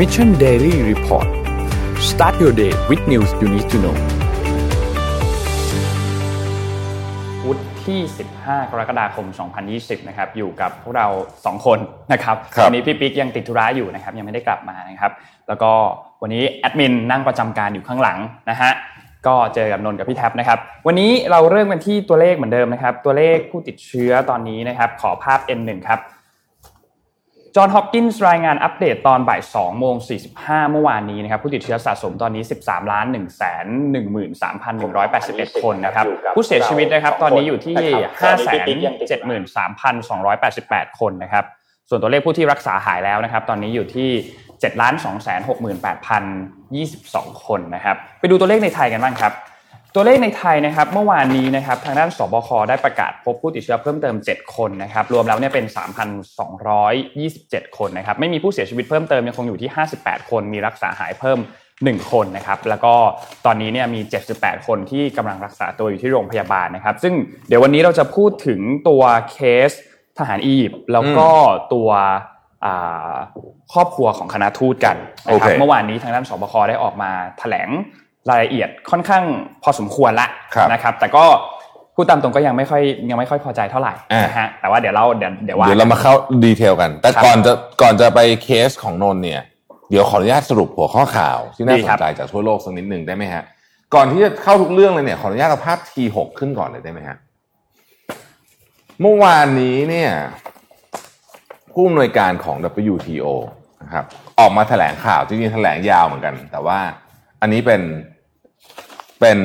Mission Daily Report start your day with news you need to know พุธที่ 15 กรกฎาคม 2020 นะครับ อยู่กับพวกเรา 2 คนนะครับครับวันนี้พี่ปิ๊กยังติดธุระอยู่นะครับ ยังไม่ได้กลับมานะครับ แล้วก็วันนี้แอดมินนั่งประจำการอยู่ข้างหลังนะฮะ ก็เจอกับนนท์กับพี่แท็บนะครับ วันนี้เราเริ่มกันที่ตัวเลขเหมือนเดิมนะครับ ตัวเลขผู้ติดเชื้อตอนนี้นะครับ ขอภาพ N1 ครับ จอห์นฮอปกินส์รายงานอัปเดตตอนบ่าย2โมง45 เมื่อวานนี้นะครับผู้ติดเชื้อสะสมตอนนี้ 13ล้าน1แสน13,181 คนนะครับผู้เสียชีวิตนะครับตอนนี้อยู่ที่ 5 7 3,288 คนนะครับส่วนตัวเลขผู้ที่รักษาหายแล้วนะครับตอนนี้อยู่ที่7ล้าน2 6 8 022 คนนะครับไปดูตัวเลขในไทยกันบ้างครับ ตัวเลขในไทยนะครับเมื่อวานนี้นะครับทางด้านสบคได้ประกาศพบผู้ติดเชื้อเพิ่มเติม 7 คนนะครับรวมแล้วเนี่ยเป็น 3,227 คนนะครับไม่มีผู้เสียชีวิตเพิ่มเติมยังคงอยู่ที่ 58 คนมีรักษาหายเพิ่ม 1 คนนะครับแล้วก็ตอนนี้เนี่ยมี 78 คนที่กำลังรักษาตัวอยู่ที่โรงพยาบาลนะครับ ซึ่งเดี๋ยววันนี้เราจะพูดถึงตัวเคสทหารอียิปต์แล้วก็ตัวอ่าครอบครัวของคณะทูตกันนะครับโอเคเมื่อวานนี้ทางด้านสบคได้ออกมาแถลง รายละเอียดค่อนข้างพอสมควรละครับนะครับ แต่ก็พูดตามตรงก็ยังไม่ค่อยยังไม่ค่อยพอใจเท่าไหร่อ่านนะฮะแต่ว่าเดี๋ยวเราเดี๋ยวเดี๋ยวว่าเดี๋ยวเรามาเข้าดีเทลกัน แต่ครับก่อนจะก่อนจะไปเคสของนนท์เนี่ย เดี๋ยวขออนุญาตสรุปหัวข้อข่าวที่น่าดีสครันบใจจากทั่วโลกสักนิดหนึ่งได้ไหมฮะก่อนที่จะเข้าทุกเรื่องเลยเนี่ยขออนุญาตเอาภาพ T6 ขึ้นก่อนเลยได้ไหมฮะเมื่อวานนี้เนี่ยผู้อำนวยการของ WTO นะครับออกมาแถลงข่าวจริงๆแถลงยาวเหมือนกัน แต่ว่า อันนี้เป็นเป็น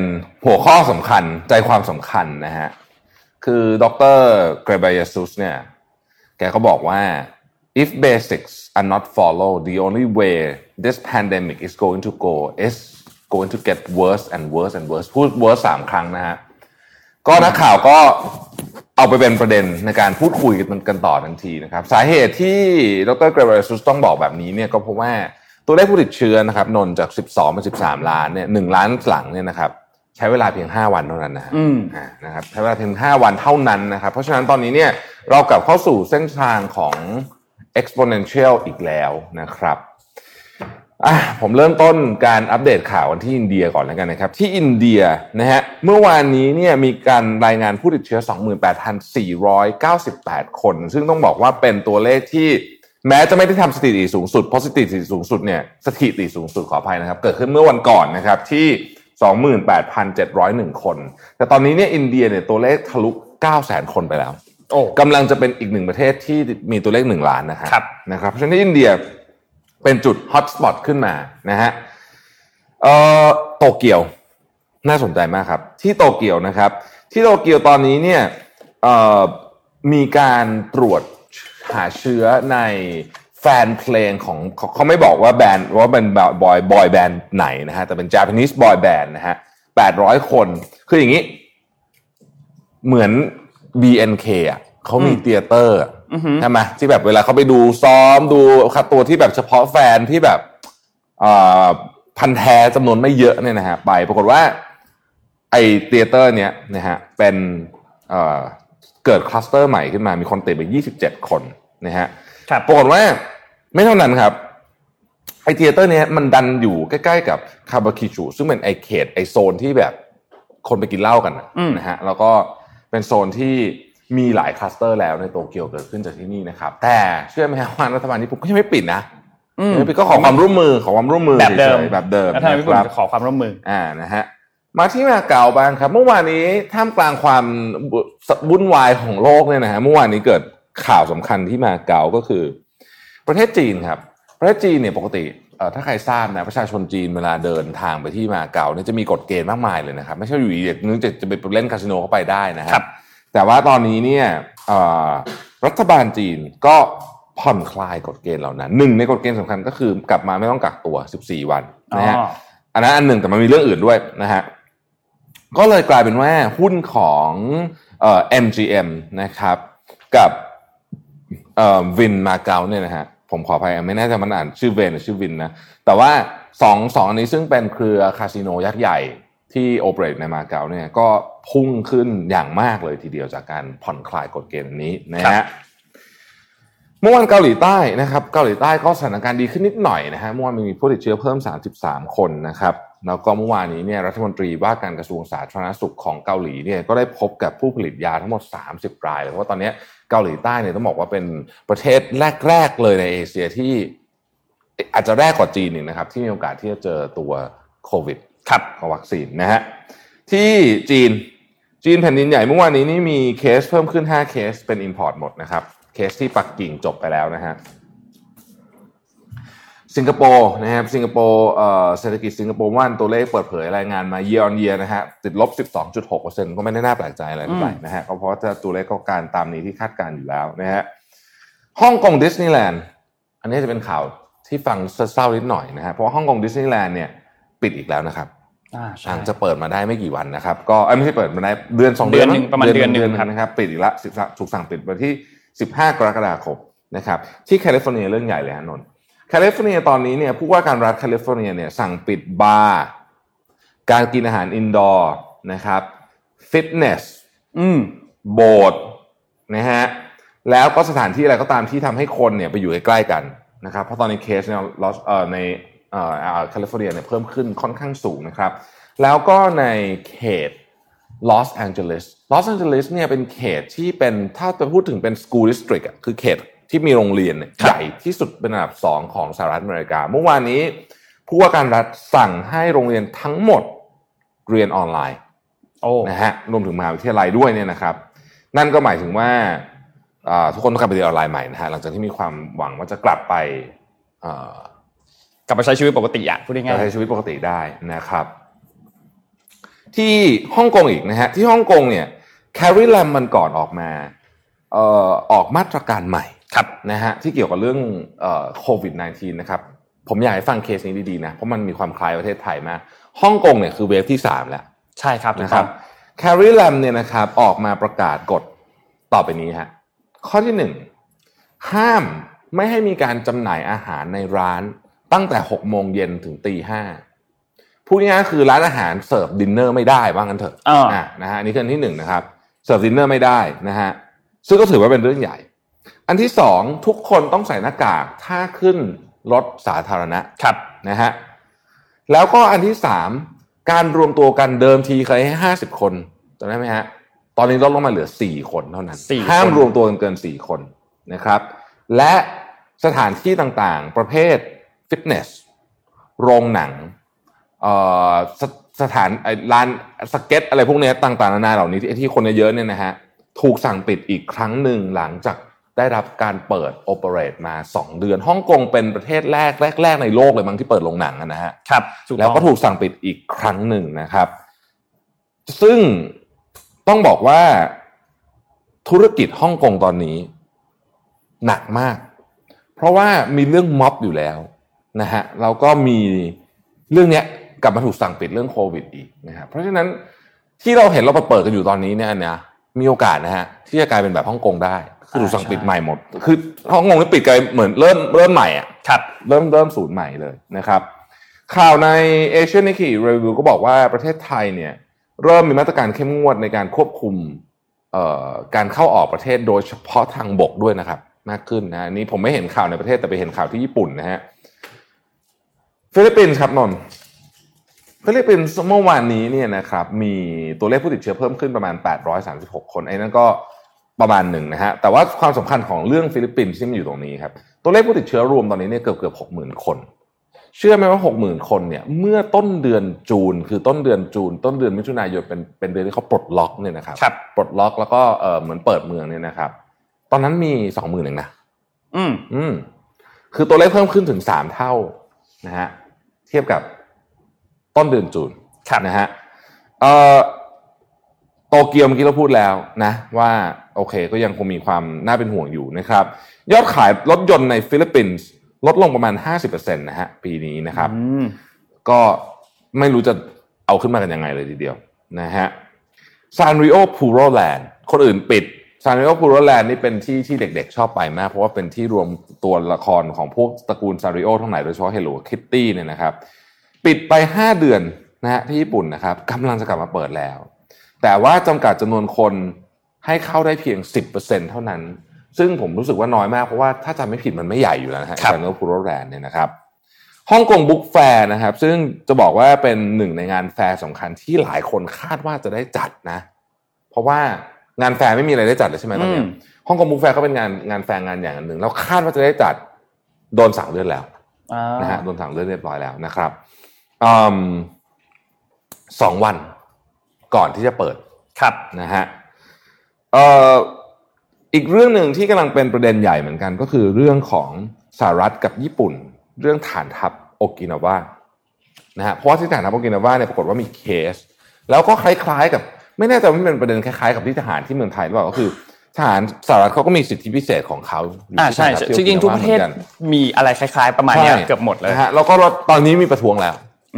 หัวข้อสำคัญใจความสำคัญนะฮะ คือดรเกรเบียซุสเนี่ยแกก็บอกว่า if basics are not followed the only way this pandemic is going to go is going to get worse and worse and worse พูด worse สามครั้งนะฮะ ก็นักข่าวก็เอาไปเป็นประเด็นในการพูดคุยกันกันต่อทันทีนะครับ สาเหตุที่ดรเกรเบียซุสต้องบอกแบบนี้เนี่ยก็เพราะว่า ตัวเลขผู้ติดเชื้อนะครับนนจาก 12เป็น13 ล้านเนี่ย1ล้านหลังเนี่ยนะครับใช้เวลาเพียง 5 วันเท่านั้นนะฮะอืมอ่านะครับใช้เวลาเพียง 5 วันเท่านั้นนะครับ เพราะฉะนั้นตอนนี้เนี่ยเรากลับเข้าสู่เส้นทางของ exponential อีกแล้วนะครับอะผมเริ่มต้นการอัปเดตข่าวกันที่อินเดียก่อนแล้วกันนะครับ ที่อินเดียนะฮะเมื่อวานนี้เนี่ยมีการรายงานผู้ติดเชื้อ 28,498 คน ซึ่งต้องบอกว่าเป็นตัวเลขที่ แม้จะไม่ได้ทำสถิติสูงสุดเพราะสถิติสูงสุดเนี่ยสถิติสูงสุดขออภัยนะครับ เกิดขึ้นเมื่อวันก่อนนะครับที่ 28,701 คน แต่ตอนนี้เนี่ยอินเดียเนี่ยตัวเลขทะลุ 900,000 คนไปแล้วโอ้กำลังจะเป็นอีกหนึ่งประเทศที่มีตัวเลขหนึ่งล้านนะครับครับนะครับ เพราะฉะนั้นที่อินเดียเป็นจุดฮอตสปอตขึ้นมานะฮะเอ่อโตเกียวน่าสนใจมากครับ ที่โตเกียวนะครับ ที่โตเกียวตอนนี้เนี่ยเอ่อมีการตรวจ หาเชื้อในแฟนเพลงของเขาเขาไม่บอกว่าแบนด์ว่าเป็นบอยบอยแบนด์ไหนนะฮะแต่เป็น Japanese boy band นะฮะ800คน คืออย่างนี้ เหมือน BNK อะเขามีอืมเตียเตอร์อะอือหือใช่ไหมที่แบบเวลาเขาไปดูซ้อมดูคัดตัวที่แบบเฉพาะแฟนที่แบบเอ่อพันธุ์แท้จำนวนไม่เยอะเนี่ยนะฮะไปปรากฏว่า ไอ theater เนี้ยนะฮะเป็นเอ่อเกิดคลัสเตอร์ใหม่ขึ้นมามีคนติดไป 27 คน นะฮะครับปรากฏว่าไม่เท่านั้นครับไอ theater เนี้ยมันดันอยู่ใกล้ๆกับคาบูกิโจซึ่งเป็นไอเขตไอโซนที่แบบคนไปกินเหล้ากันน่ะอืมนะฮะแล้วก็เป็นโซนที่มีหลายคลัสเตอร์แล้วในโตเกียวเกิดขึ้นจากที่นี่นะครับ แต่เชื่อไหมครับว่ารัฐบาลญี่ปุ่นก็ยังไม่ปิดนะอืมยังไม่ปิดก็ขอความร่วมมือขอความร่วมมือแบบเดิมฉยๆแบบเดิมแล้วทางญี่ปุ่นนะครับจะขอความร่วมมืออ่านะฮะมาที่มาเก๊าบ้างครับ เมื่อวานนี้ท่ามกลางความวุ่นวายของโลกเนี่ยนะฮะเมื่อวานนี้เกิด ข่าวสำคัญที่มาเก๊าก็คือ ประเทศจีนครับ ประเทศจีนเนี่ยปกติเอ่อถ้าใครทราบนะประชาชนจีนเวลาเดินทางไปที่มาเก๊าเนี่ยจะมีกฎเกณฑ์มากมายเลยนะครับ ไม่ใช่อยู่ดีๆนึกจะจะไปเล่นคาสิโนเข้าไปได้นะฮะครับ แต่ว่าตอนนี้เนี่ยเอ่อรัฐบาลจีนก็ผ่อนคลายกฎเกณฑ์เหล่านั้นหนึ่งในกฎเกณฑ์สำคัญก็คือกลับมาไม่ต้องกักตัว 14 วันนะฮะอ๋ออันนั้นอันหนึ่งแต่มันมีเรื่องอื่นด้วยนะฮะก็เลยกลายเป็นว่าหุ้นของเอ่อ MGM นะครับกับเอ่อ วินมาเก๊าเนี่ยนะฮะผมขออภัยไม่แน่ใจมันอ่านชื่อเวนหรือชื่อวินนะแต่ว่าสองสองอันนี้ซึ่งเป็นเครือคาสิโนยักษ์ใหญ่ที่โอเปเรตในมาเก๊าเนี่ยก็พุ่งขึ้นอย่างมากเลยทีเดียวจากการผ่อนคลายกฎเกณฑ์อันนี้นะครัฮะบเมื่อวานเกาหลีใต้นะครับ เกาหลีใต้ก็สถานการณ์ดีขึ้นนิดหน่อยนะฮะเมื่อวานมีผู้ติดเชื้อเพิ่ม 33 คนนะครับแล้วก็เมื่อวานนี้เนี่ยรัฐมนตรีว่าการกระทรวงสาธารณสุขของเกาหลีเนี่ยก็ได้พบกับผู้ผลิตยาทั้งหมด 30 รายเลยเพราะว่าตอนนี้ เกาหลีใต้เนี่ยต้องบอกว่าเป็นประเทศแรก ๆ เลยในเอเชียที่อาจจะแรกกว่าจีนหนึ่งนะครับ ที่มีโอกาสที่จะเจอตัวโควิดครับของวัคซีนนะฮะที่จีนจีนแผ่นดินใหญ่เมื่อวานนี้นี่มีเคสเพิ่มขึ้น 5 เคสเป็น import หมดนะครับ เคสที่ปักกิ่งจบไปแล้วนะฮะ สิงคโปร์นะครับสิงคโปร์เอ่อเศรษฐกิจสิงคโปร์วันตัวเลขเปิดเผยรายงานมา year on year นะฮะติดลบ 12.6%ก็ไม่ได้น่าแปลกใจอะไรเท่าไหร่นะฮะก็เพราะว่าตัวเลขก็การตามนี้ที่คาดการณ์อยู่แล้วนะฮะฮ่องกงดิสนีย์แลนด์อันนี้จะเป็นข่าวที่ฟังเศร้าๆนิดหน่อยนะฮะเพราะว่าฮ่องกงดิสนีย์แลนด์เนี่ยปิดอีกแล้วนะครับอ่าใช่หลังจะเปิดมาได้ไม่กี่วันนะครับ ก็เอ้ยไม่ใช่เปิดมาได้เดือนสองเดือนหนึ่งประมาณเดือนหนึ่งเดือนครับนะครับปิดอีกละสิบถูกสั่งปิดวันที่ 15 กรกฎาคมนะครับที่แคลิฟอร์เนียเรื่องใหญ่เลยฮะนนท์แค ลิฟอร์เนียตอนนี้เนี่ยผู้ว่าการรัฐแคลิฟอร์เนียเนี่ยสั่งปิดบาร์การกินอาหาร indoor นะครับฟิตเนสอืมโบสถ์นะฮะแล้วก็สถานที่อะไรก็ตามที่ทำให้คนเนี่ยไปอยู่ใกล้ๆกันนะครับเพราะตอนนี้เคสเนี่ยลอสเอ่อในเอ่อแคลิฟอร์เนียเนี่ยเพิ่มขึ้นค่อนข้างสูงนะครับ แล้วก็ในเขตลอสแองเจลิสลอสแองเจลิสเนี่ยเป็นเขตที่เป็นถ้าจะพูดถึงเป็น school district อะคือเขต ที่มีโรงเรียนเนี่ยครับใหญ่ที่สุดเป็นอันดับสองของสหรัฐอเมริกา เมื่อวานนี้ผู้ว่าการรัฐสั่งให้โรงเรียนทั้งหมดเรียนออนไลน์โอ้นะฮะรวมถึงมหาวิทยาลัยด้วยเนี่ยนะครับ นั่นก็หมายถึงว่าอ่าทุกคนต้องกลับไปเรียนออนไลน์ใหม่นะฮะหลังจากที่มีความหวังว่าจะกลับไปเอ่อกลับมาใช้ชีวิตปกติอะพูดกลับง่ายไปใช้ชีวิตปกติได้นะครับ ที่ฮ่องกงอีกนะฮะที่ฮ่องกงเนี่ยแคริแลมมันก่อนออกมาเอ่อออกมาตรการใหม่ๆ ครับนะฮะที่เกี่ยวกับเรื่องโควิด -19 นะครับผมอยากให้ฟังเคสนี้ดีๆนะเพราะมันมีความคล้ายประเทศไทยมากฮ่องกงเนี่ยคือ wave ที่3แล้ว ใช่ครับถูกนะคต้รัองแคร์รี่แลมเนี่ยนะครับออกมาประกาศกฎต่อไปนี้ฮะข้อที่หนึ่งห้ามไม่ให้มีการจำหน่ายอาหารในร้านตั้งแต่หกโมงเย็นถึงตีห้าพูดง่ายๆคือร้านอาหารเสิร์ฟดินเนอร์ไม่ได้ว่างั้นเถอะอ่าอะนะฮะอันนี่คืออันที่หนึ่งนะครับเสิร์ฟดินเนอร์ไม่ได้นะฮะซึ่งก็ถือว่าเป็นเรื่องใหญ่ อันที่สองทุกคนต้องใส่หน้ากากถ้าขึ้นรถสาธารณะครับนะฮะแล้วก็อันที่สามการรวมตัวกันเดิมทีเคยให้ห้าสิบคนจำได้ไหมฮะตอนนี้ลดลงมาเหลือสี่คนเท่านั้นสี่ห้ามคนรวมตัวกันเกินสี่คนนะครับ และสถานที่ต่างๆ ประเภทฟิตเนส โรงหนังเอ่อสสถานไอ้ร้านสเก็ต อะไรพวกเนี้ยต่างๆนานาเหล่านี้ที่ที่คนเยอะๆเนี่ยนะฮะถูกสั่งปิดอีกครั้งหนึ่งหลังจาก ได้รับการเปิดโอเปเรตมา 2 เดือนฮ่องกงเป็นประเทศแรกแรก ๆ ในโลกเลยมั้งที่เปิดโรงหนังอะนะฮะครับถูกแล้วต้องก็ถูกสั่งปิดอีกครั้งหนึ่งนะครับ ซึ่งต้องบอกว่าธุรกิจฮ่องกงตอนนี้หนักมาก เพราะว่ามีเรื่องม็อบอยู่แล้วนะฮะแล้วก็มีเรื่องเนี้ยกลับมาถูกสั่งปิดเรื่องโควิดอีกนะครับเพราะฉะนั้นที่เราเห็นเราเปิดกันอยู่ตอนนี้เนี่ยนะ มีโอกาสนะฮะที่จะกลายเป็นแบบฮ่องกงได้ คือถูกสั่งปิดใหม่หมด คือฮ่องกงนี่ปิดกลายเหมือนเริ่มเริ่มใหม่อะครับเริ่มเริ่มศูนย์ใหม่เลยนะครับ ข่าวในเอเชียนิกิรีวิวก็บอกว่าประเทศไทยเนี่ยเริ่มมีมาตรการเข้มงวดในการควบคุมเอ่อการเข้าออกประเทศโดยเฉพาะทางบกด้วยนะครับ มากขึ้นนะอันนี้ผมไม่เห็นข่าวในประเทศแต่ไปเห็นข่าวที่ญี่ปุ่นนะฮะฟิลิปปินส์ครับนนท์ ฟิลิปปินส์เมื่อวานนี้เนี่ยนะครับมีตัวเลขผู้ติดเชื้อเพิ่มขึ้นประมาณ 836 คนไอ้นั่นก็ประมาณหนึ่งนะฮะแต่ว่าความสำคัญของเรื่องฟิลิปปินส์ที่มันอยู่ตรงนี้ครับตัวเลขผู้ติดเชื้อรวมตอนนี้เนี่ยเกือบเกือบหกหมื่นคน เชื่อไหมว่าหกหมื่นคนเนี่ยเมื่อต้นเดือน June คือต้นเดือน June ต้นเดือนมิถุนายนเป็นเป็นเดือนที่เขาปลดล็อกเนี่ยนะครับครับปลดล็อกแล้วก็เออเหมือนเปิดเมืองเนี่ยนะครับ ตอนนั้นมีสองหมื่นเองนะอืมอืมคือตัวเลขเพิ่มขึ้นถึงสามเท่านะฮะเทียบกับ ต้นเดือน June ครับนะฮะเอ่อโตเกียวเมื่อกี้เราพูดแล้วนะว่าโอเคก็ยังคงมีความน่าเป็นห่วงอยู่นะครับ ยอดขายรถยนต์ในฟิลิปปินส์ลดลงประมาณ 50%นะฮะปีนี้นะครับอืมก็ไม่รู้จะเอาขึ้นมากันยังไงเลยทีเดียวนะฮะซานริโอพูโรแลนด์คนอื่นปิดซานริโอพูโรแลนด์นี่เป็นที่ที่เด็กๆชอบไปมาก เพราะว่าเป็นที่รวมตัวละครของพวกตระกูลซานริโอทั้งหลายโดยเฉพาะ Hello Kitty เนี่ยนะครับ ปิดไป 5 เดือนนะฮะที่ญี่ปุ่นนะครับกำลังจะกลับมาเปิดแล้ว แต่ว่าจำกัดจำนวนคนให้เข้าได้เพียง 10%เท่านั้น ซึ่งผมรู้สึกว่าน้อยมาก เพราะว่าถ้าจำไม่ผิดมันไม่ใหญ่อยู่แล้วนะฮะครับ Channel p u r o Land เนี่ยนะครับฮ่องกง Book Fair นะครับ ซึ่งจะบอกว่าเป็นหนึ่งในงานแฟร์สำคัญที่หลายคนคาดว่าจะได้จัดนะ เพราะว่างานแฟร์ไม่มีอะไรได้จัดเลยใช่ไหมตอนเนี้ยอืมฮ่องกง Book Fair ก็เป็นงานงานแฟร์งานอย่างหนึ่งแล้วคาดว่าจะได้จัดโดนสั่งเลื่อนแล้วอ่านะฮะโดนสั่งเลื่อนเรียบร้อยแล้วนะครับอืม สองวันก่อนที่จะเปิดครับนะฮะเอ่ออีกเรื่องหนึ่งที่กำลังเป็นประเด็นใหญ่เหมือนกัน ก็คือเรื่องของสหรัฐกับญี่ปุ่น เรื่องฐานทัพโอกินาวานะฮะเพราะว่าที่ฐานทัพโอกินาวาเนี่ยปรากฏว่ามีเคส แล้วก็คล้ายๆกับ ไม่แน่ใจว่ามันเป็นประเด็นคล้ายๆกับที่ทหารที่เมืองไทยหรือเปล่าก็คือทหารสหรัฐเขาก็มีสิทธิพิเศษของเขายู่อ่าที่ใช่ฐานทัพจที่ริงๆทุกโอประนาเทศหมือนนมีอะไรคล้ายๆ ประมาณเนี้ยใช่เกือบหมดเลยนะฮะแล้วก็ตอนนี้มีประท้วงแล้ว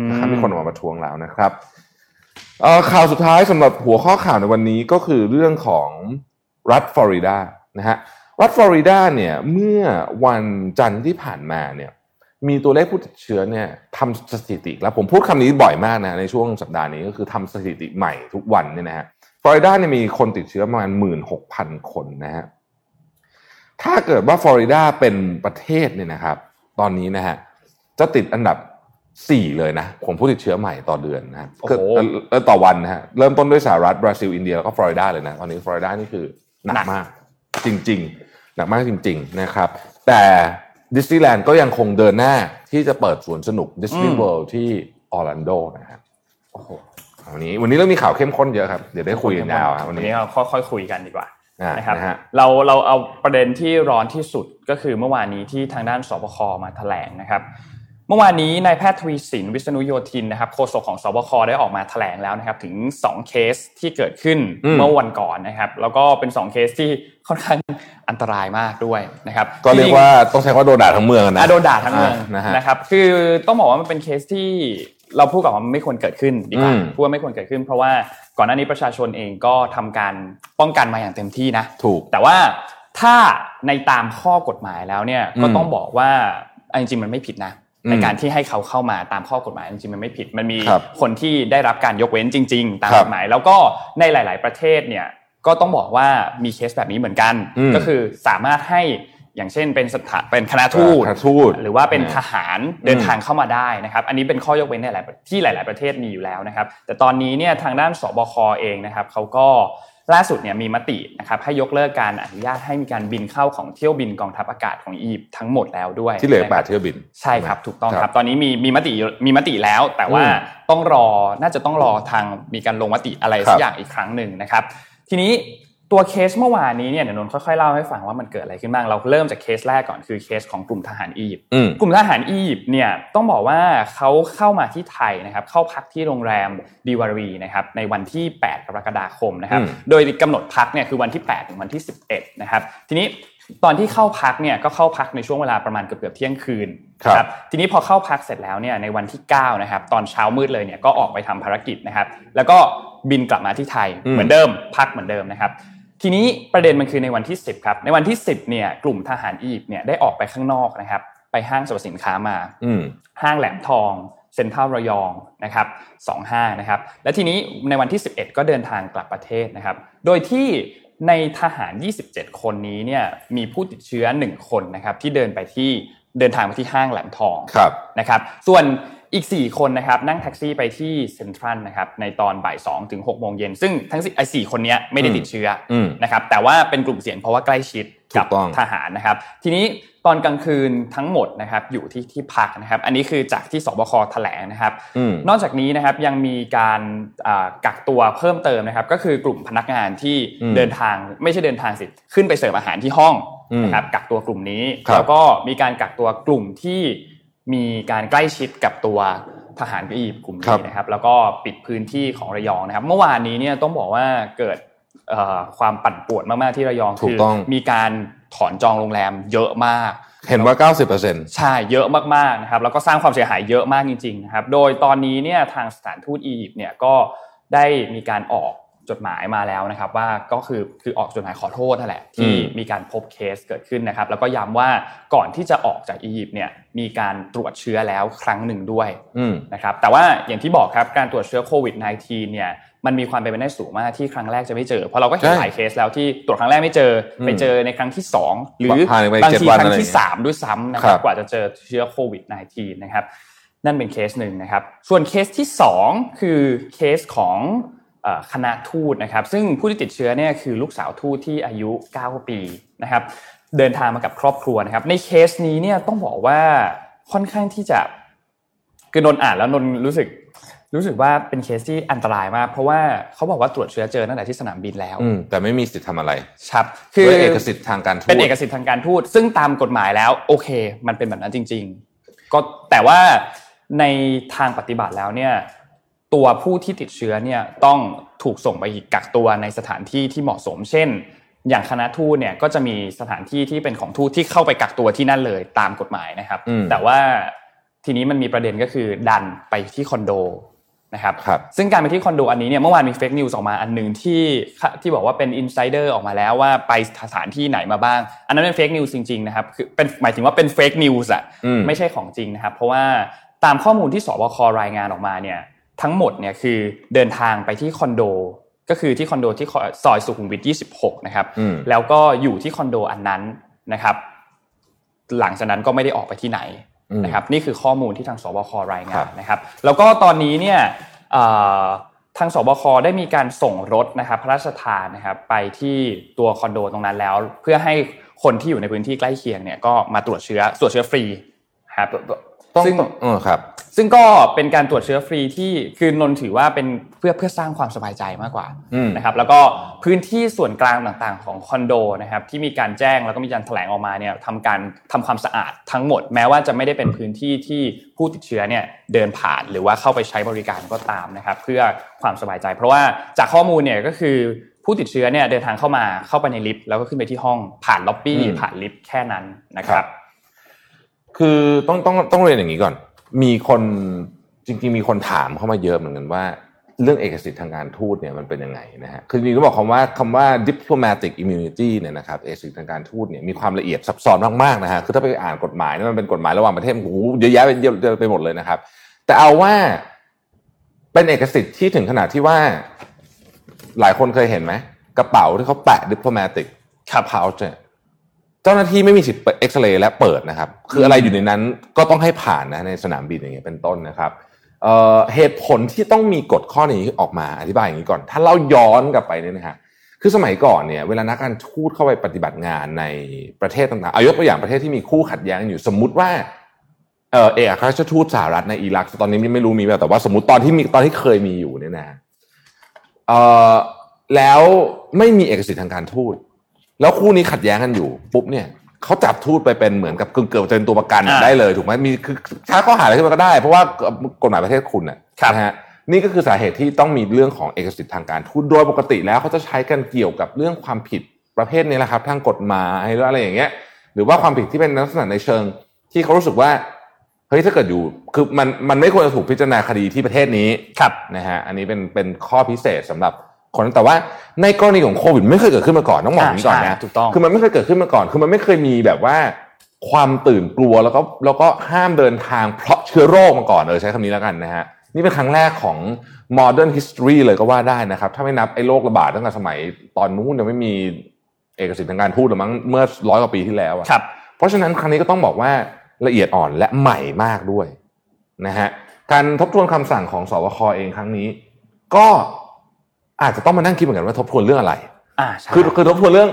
นะครับอืมมีคนออกมาประท้วงแล้วนะครับเอ่อข่าวสุดท้ายสำหรับหัวข้อข่าวในวันนี้ก็คือเรื่องของรัฐฟลอริดานะฮะรัฐฟลอริดาเนี่ยเมื่อวันจันทร์ที่ผ่านมาเนี่ยมีตัวเลขผู้ติดเชื้อเนี่ยทำสถิติ แล้วผมพูดคำนี้บ่อยมากนะในช่วงสัปดาห์นี้ก็คือทำสถิติใหม่ทุกวันเนี่ยนะฮะฟลอริดาเนี่ยมีคนติดเชื้อประมาณหมื่นหกพันคนนะฮะถ้าเกิดว่าฟลอริดาเป็นประเทศเนี่ยนะครับ ตอนนี้นะฮะจะติดอันดับ สี่เลยนะของผู้ติดเชื้อใหม่ต่อเดือนนะครับโอ้โหคือเอ่อเอ่อต่อวันนะฮะเริ่มต้นด้วยสหรัฐบราซิลอินเดียแล้วก็ฟลอริดาเลยนะตอนนี้ฟลอริดานี่คือหนักมาก จริง ๆ หนักมากจริง ๆ นะครับ แต่ดิสนีย์แลนด์ก็ยังคงเดินหน้าที่จะเปิดสวนสนุกดิสนีย์เวิลด์ที่ออร์แลนโดนะครับโอ้โหวันนี้วันนี้เริ่มมีข่าวเข้มข้นเยอะครับ เดี๋ยวได้คุยกันยาวครับวันนี้วันนี้เราค่อยๆคุยกันดีกว่าอ่านะครับนะฮะเราเราเอาประเด็นที่ร้อนที่สุดก็คือเมื่อวานนี้ที่ทางด้านสบคมาแถลงนะครับ เมื่อวานนี้นายแพทย์ทวีสินวิษณุโยธินนะครับโฆษกของสบคได้ออกมาแถลงแล้วนะครับถึง 2 เคสที่เกิดขึ้นอืมเมื่อวันก่อนนะครับ แล้วก็เป็น 2 เคสที่ค่อนข้างอันตรายมากด้วยนะครับ ก็เรียกว่าต้องใช้คำว่าโดนด่าทั้งเมืองอะนะอะโดนด่าทั้งเมืองนะฮะนะครับคือต้องบอกว่ามันเป็นเคสที่เราพูดกับว่ามันไม่ควรเกิดขึ้นดีกว่าอืมพูดว่าไม่ควรเกิดขึ้น เพราะว่าก่อนหน้านี้ประชาชนเองก็ทำการป้องกันมาอย่างเต็มที่นะถูก แต่ว่าถ้าในตามข้อกฎหมายแล้วเนี่ยอืมก็ต้องบอกว่าอันจริงๆมันไม่ผิดนะอืม ในการที่ให้เขาเข้ามาตามข้อกฎหมายจริงๆมันไม่ผิด มันมีครับคนที่ได้รับการยกเว้นจริง ๆ ตามครับกฎหมาย แล้วก็ในหลาย ๆ ประเทศเนี่ยก็ต้องบอกว่ามีเคสแบบนี้เหมือนกันอืมก็คือสามารถให้อย่างเช่นเป็นสถานเป็นคณะทูตคณะทูต หรือว่าเป็นอืมทหารเดินทางเข้ามาได้นะครับ อันนี้เป็นข้อยกเว้นในหลายที่หลาย ๆ ประเทศมีอยู่แล้วนะครับ แต่ตอนนี้เนี่ยทางด้านสบคเองนะครับเขาก็ ล่าสุดเนี่ยมีมตินะครับให้ยกเลิกการอนุญาตให้มีการบินเข้าของเที่ยวบินกองทัพอากาศของอียิปต์ทั้งหมดแล้วด้วยที่เหลือนะแปครัดเที่ยวบินใช่ครับถูกต้องครับครับ ตอนนี้มีมีมติมีมติแล้ว แต่ว่าอืมต้องรอน่าจะต้องรอทางมีการลงมติอะไรครัสับกอย่างอีกครั้งหนึ่งนะครับ ทีนี้ ตัวเคสเมื่อวานนี้เนี่ยเดี๋ยวนนท์ค่อยๆเล่าให้ฟังว่ามันเกิดอะไรขึ้นบ้างเราเริ่มจากเคสแรกก่อนคือเคสของกลุ่มทหารอียิปต์อืมกลุ่มทหารอียิปต์เนี่ยต้องบอกว่าเขาเข้ามาที่ไทยนะครับเข้าพักที่โรงแรมดีวารีนะครับในวันที่ 8 กรกฎาคมนะครับอืมโดยกำหนดพักเนี่ยคือวันที่ 8 ถึงวันที่ 11 นะครับ ทีนี้ตอนที่เข้าพักเนี่ยก็เข้าพักในช่วงเวลาประมาณเกือบๆเที่ยงคืนครับทีนี้พอเข้าพักเสร็จแล้วเนี่ยในวันที่9นะครับตอนเช้ามืดเลยเนี่ยก็ออกไปทำภารกิจนะครับแล้วก็บินกลับมาที่ไทยอืมเหมือนเดิมพักเหมือนเดิมนะครับ ทีนี้ประเด็นมันคือในวันที่ 10ครับในวันที่ 10เนี่ยกลุ่มทหารอียิปต์เนี่ยได้ออกไปข้างนอกนะครับ ไปห้างสรรพสินค้ามาอืมห้างแหลมทองเซ็นทรัลระยองนะครับสองห้างนะครับ และทีนี้ในวันที่ 11 ก็เดินทางกลับประเทศนะครับ โดยที่ในทหาร 27 คนนี้เนี่ยมีผู้ติดเชื้อ 1 คนนะครับที่เดินไปที่เดินทางไปที่ห้างแหลมทองครับนะครับ ส่วน อีก 4 คนนะครับนั่งแท็กซี่ไปที่เซ็นทรัลนะครับในตอนบ่าย2ถึง6โมงเย็นซึ่งทั้งสี่ไอ้สี่คนเนี้ยไม่ได้ติดเชื้ออมนะครับแต่ว่าเป็นกลุ่มเสี่ยงเพราะว่าใกล้ชิดถูกับกต้องทหารนะครับ ทีนี้ตอนกลางคืนทั้งหมดนะครับอยู่ที่ที่พักนะครับ อันนี้คือจากที่สบคแถลงนะครับอืมนอกจากนี้นะครับยังมีการอ่ากักตัวเพิ่มเติมนะครับ ก็คือกลุ่มพนักงานที่อืมเดินทางไม่ใช่เดินทางสิขึ้นไปเสิร์ฟอาหารที่ห้องอืมนะครับกักตัวกลุ่มนี้ครับแล้วก็มีการกักตัวกลุ่มที่ มีการใกล้ชิดกับตัวทหารอียิปต์กลุ่มครันี้บนะครับ แล้วก็ปิดพื้นที่ของระยองนะครับ เมื่อวานนี้เนี่ยต้องบอกว่าเกิดเอ่อความปั่นป่วนมากๆที่ระยองถูคืกต้องมีการถอนจองโรงแรมเยอะมาก เห็นว่า 90%ใช่เยอะมากๆนะครับแล้วก็สร้างความเสียหายเยอะมากจริงๆนะครับโดยตอนนี้เนี่ยทางสถานทูตอียิปต์เนี่ยก็ได้มีการออก จดหมายมาแล้วนะครับ ว่าก็คือคือออกจดหมายขอโทษนั่นแหละที่อืมมีการพบเคสเกิดขึ้นนะครับ แล้วก็ย้ำว่าก่อนที่จะออกจากอียิปต์เนี่ยมีการตรวจเชื้อแล้วครั้งหนึ่งด้วยอืมนะครับแต่ว่าอย่างที่บอกครับการตรวจเชื้อโควิด -19 เนี่ยมันมีความเป็นไปได้สูงมากที่ครั้งแรกจะไม่เจอเพราะเราก็เห็นใช่หลายเคสแล้วที่ตรวจครั้งแรกไม่เจออมไปเจอในครั้งที่สองหรือภายในบางที7วันครั้อะไรงอย่างที่เงี้ยสามด้วยซ้ำนะคครัรับบกว่าจะเจอเชื้อโควิด -19 นะครับนั่นเป็นเคสหนึ่งนะครับ ส่วนเคสที่สองคือเคสของเอ่อ คณะทูตนะครับ ซึ่งผู้ที่ติดเชื้อเนี่ยคือลูกสาวทูตที่อายุ 9 ปีนะครับ เดินทางมากับครอบครัวนะครับ ในเคสนี้เนี่ยต้องบอกว่าค่อนข้างที่จะคือนนท์อ่านแล้วนนท์รู้สึกรู้สึกว่าเป็นเคสที่อันตรายมาก เพราะว่าเขาบอกว่าตรวจเชื้อเจอตั้งแต่ที่สนามบินแล้วอืมแต่ไม่มีสิทธิ์ทำอะไรครับคืคืออเอกสิทธิ์ทางการทูตเป็นเอกสิทธิ์ทางการทูตซึ่งตามกฎหมายแล้ว โอเค มันเป็นแบบนั้นจริง ๆ ก็แต่ว่าในทางปฏิบัติแล้วเนี่ย ตัวผู้ที่ติดเชื้อเนี่ยต้องถูกส่งไปกักตัวในสถานที่ที่เหมาะสม เช่น อย่างคณะทูตเนี่ยก็จะมีสถานที่ที่เป็นของทูตที่เข้าไปกักตัวที่นั่นเลยตามกฎหมายนะครับอืมแต่ว่าทีนี้มันมีประเด็นก็คือดันไปที่คอนโดนะครับครับซึ่งการไปที่คอนโดอันนี้เนี่ยเมื่อวานมี fake news ออกมาอันหนึ่งที่ที่บอกว่าเป็น insider ออกมาแล้วว่าไปสถานที่ไหนมาบ้าง อันนั้นเป็น fake news จริงๆนะครับคือเป็นหมายถึงว่าเป็น fake news อะอืมไม่ใช่ของจริงนะครับ เพราะว่าตามข้อมูลที่สบครายงานออกมาเนี่ย ทั้งหมดเนี่ยคือเดินทางไปที่คอนโด ก็คือที่คอนโดที่ซอยสุขุมวิท 26 นะครับอืมแล้วก็อยู่ที่คอนโดอันนั้นนะครับ หลังจากนั้นก็ไม่ได้ออกไปที่ไหนอืมนะครับ นี่คือข้อมูลที่ทางสบครายงานครับนะครับ แล้วก็ตอนนี้เนี่ยเอ่อทางสบคได้มีการส่งรถนะครับพระราชทานนะครับไปที่ตัวคอนโดตรงนั้นแล้ว เพื่อให้คนที่อยู่ในพื้นที่ใกล้เคียงเนี่ยก็มาตรวจเชื้อตรวจเชื้อฟรีครับต้อง ซึ่งเออครับ ซึ่งก็เป็นการตรวจเชื้อฟรีที่คือนนท์ถือว่าเป็นเพื่อเพื่อสร้างความสบายใจมากกว่าอืมนะครับ แล้วก็พื้นที่ส่วนกลางต่างๆ ของคอนโดนะครับที่มีการแจ้งแล้วก็มีการแถลงออกมาเนี่ยทำการทำความสะอาดทั้งหมด แม้ว่าจะไม่ได้เป็นพื้นที่ที่ผู้ติดเชื้อเนี่ยเดินผ่านหรือว่าเข้าไปใช้บริการก็ตามนะครับ เพื่อความสบายใจ เพราะว่าจากข้อมูลเนี่ยก็คือผู้ติดเชื้อเนี่ยเดินทางเข้ามาเข้าไปในลิฟต์แล้วก็ขึ้นไปที่ห้องผ่านล็อบบี้อืมผ่านลิฟต์แค่นั้นนะครับ คือต้องต้องต้องเรียนอย่างนี้ก่อน มีคนจริงๆมีคนถามเข้ามาเยอะเหมือนกันว่า เรื่องเอกสิทธิ์ทางการทูตเนี่ยมันเป็นยังไงนะฮะคือจริงๆต้องบอกคำว่าคำว่า diplomatic immunity เนี่ยนะครับเอกสิทธิ์ทางการทูตเนี่ยมีความละเอียดซับซ้อนมากๆนะฮะคือถ้าไปอ่านกฎหมายเนี่ยมันเป็นกฎหมายระหว่างประเทศโอ้โหเยอะแยะไปเยอะไปหมดเลยนะครับ แต่เอาว่าเป็นเอกสิทธิ์ที่ถึงขนาดที่ว่า หลายคนเคยเห็นไหมกระเป๋าที่เขาแปะ diplomatic ครับ pouch เนี่ยเจ้าหน้าที่ไม่มีสิทธิ์เอ็กซเรย์และเปิดนะครับ คืออะไรอยู่ในนั้นก็ต้องให้ผ่านนะในสนามบินอย่างเงี้ยเป็นต้นนะครับเเหตุผลที่ต้องมีกฎข้อนี้ออกมาอธิบายอย่างนี้ก่อน ถ้าเราย้อนกลับไปเนี่ยนะฮะคือสมัยก่อนเนี่ยเวลานักการทูตเข้าไปปฏิบัติงานในประเทศต่างๆเอายกตัวอย่างประเทศที่มีคู่ขัดแย้งอยู่สมมุติว่าเออเอกอัครราชทูตสหรัฐในอิรักตอนนี้ไม่รู้มีไหมแต่ว่าสมมติตอนที่มีตอนที่เคยมีอยู่เนี่ยนะเออแล้วไม่มีเอกสิทธิ์ทางการทูต แล้วคู่นี้ขัดแย้งกันอยู่ปุ๊บเนี่ยเขาจับทูตไปเป็นเหมือนกับกึ่งเกือบจะเป็นตัวประกันอ่าได้เลยถูกไหมมีคือถ้าข้อหาอะไรขึ้นมาก็ได้ เพราะว่ากฎหมายประเทศคุณน่ะครับนะฮะนี่ก็คือสาเหตุที่ต้องมีเรื่องของเอกสิทธิ์ทางการทูตโดยปกติแล้วเขาจะใช้กันเกี่ยวกับเรื่องความผิดประเภทนี้แหละครับทางกฎหมายหรืออะไรอย่างเงี้ย หรือว่าความผิดที่เป็นลักษณะในเชิง ที่เขารู้สึกว่าเฮ้ยถ้าเกิดอยู่คือมันมันไม่ควรจะถูกพิจารณาคดีที่ประเทศนี้ครับนะฮะอันนี้เป็นเป็นข้อพิเศษสำหรับ คนนั้นแต่ว่าในกรณีของโควิดไม่เคยเกิดขึ้นมาก่อนต้องบอกอย่างนี้ก่อนอ่านะใช่ถูกต้องคือมันไม่เคยเกิดขึ้นมาก่อน คือมันไม่เคยมีแบบว่า ความตื่นกลัวแล้วก็แล้วก็ห้ามเดินทางเพราะเชื้อโรคมาก่อนเออใช้คำนี้แล้วกันนะฮะนี่เป็นครั้งแรกของ modern history เลยก็ว่าได้นะครับ ถ้าไม่นับไอ้โรคระบาดตั้งแต่สมัยตอนนู้นยังไม่มีเอกสิทธิ์ทางการทูตหรือมั้งเมื่อร้อยกว่าปีที่แล้วอะครับ เพราะฉะนั้นครั้งนี้ก็ต้องบอกว่าละเอียดอ่อนและใหม่มากด้วยนะฮะการทบทวนคำสั่งของสวคเองครั้งนี้ ก็ อาจจะต้องมานั่งคิดเหมือนกันว่าทบทวนเรื่องอะไรอ่าใช่คือคือทบทวนเรื่อง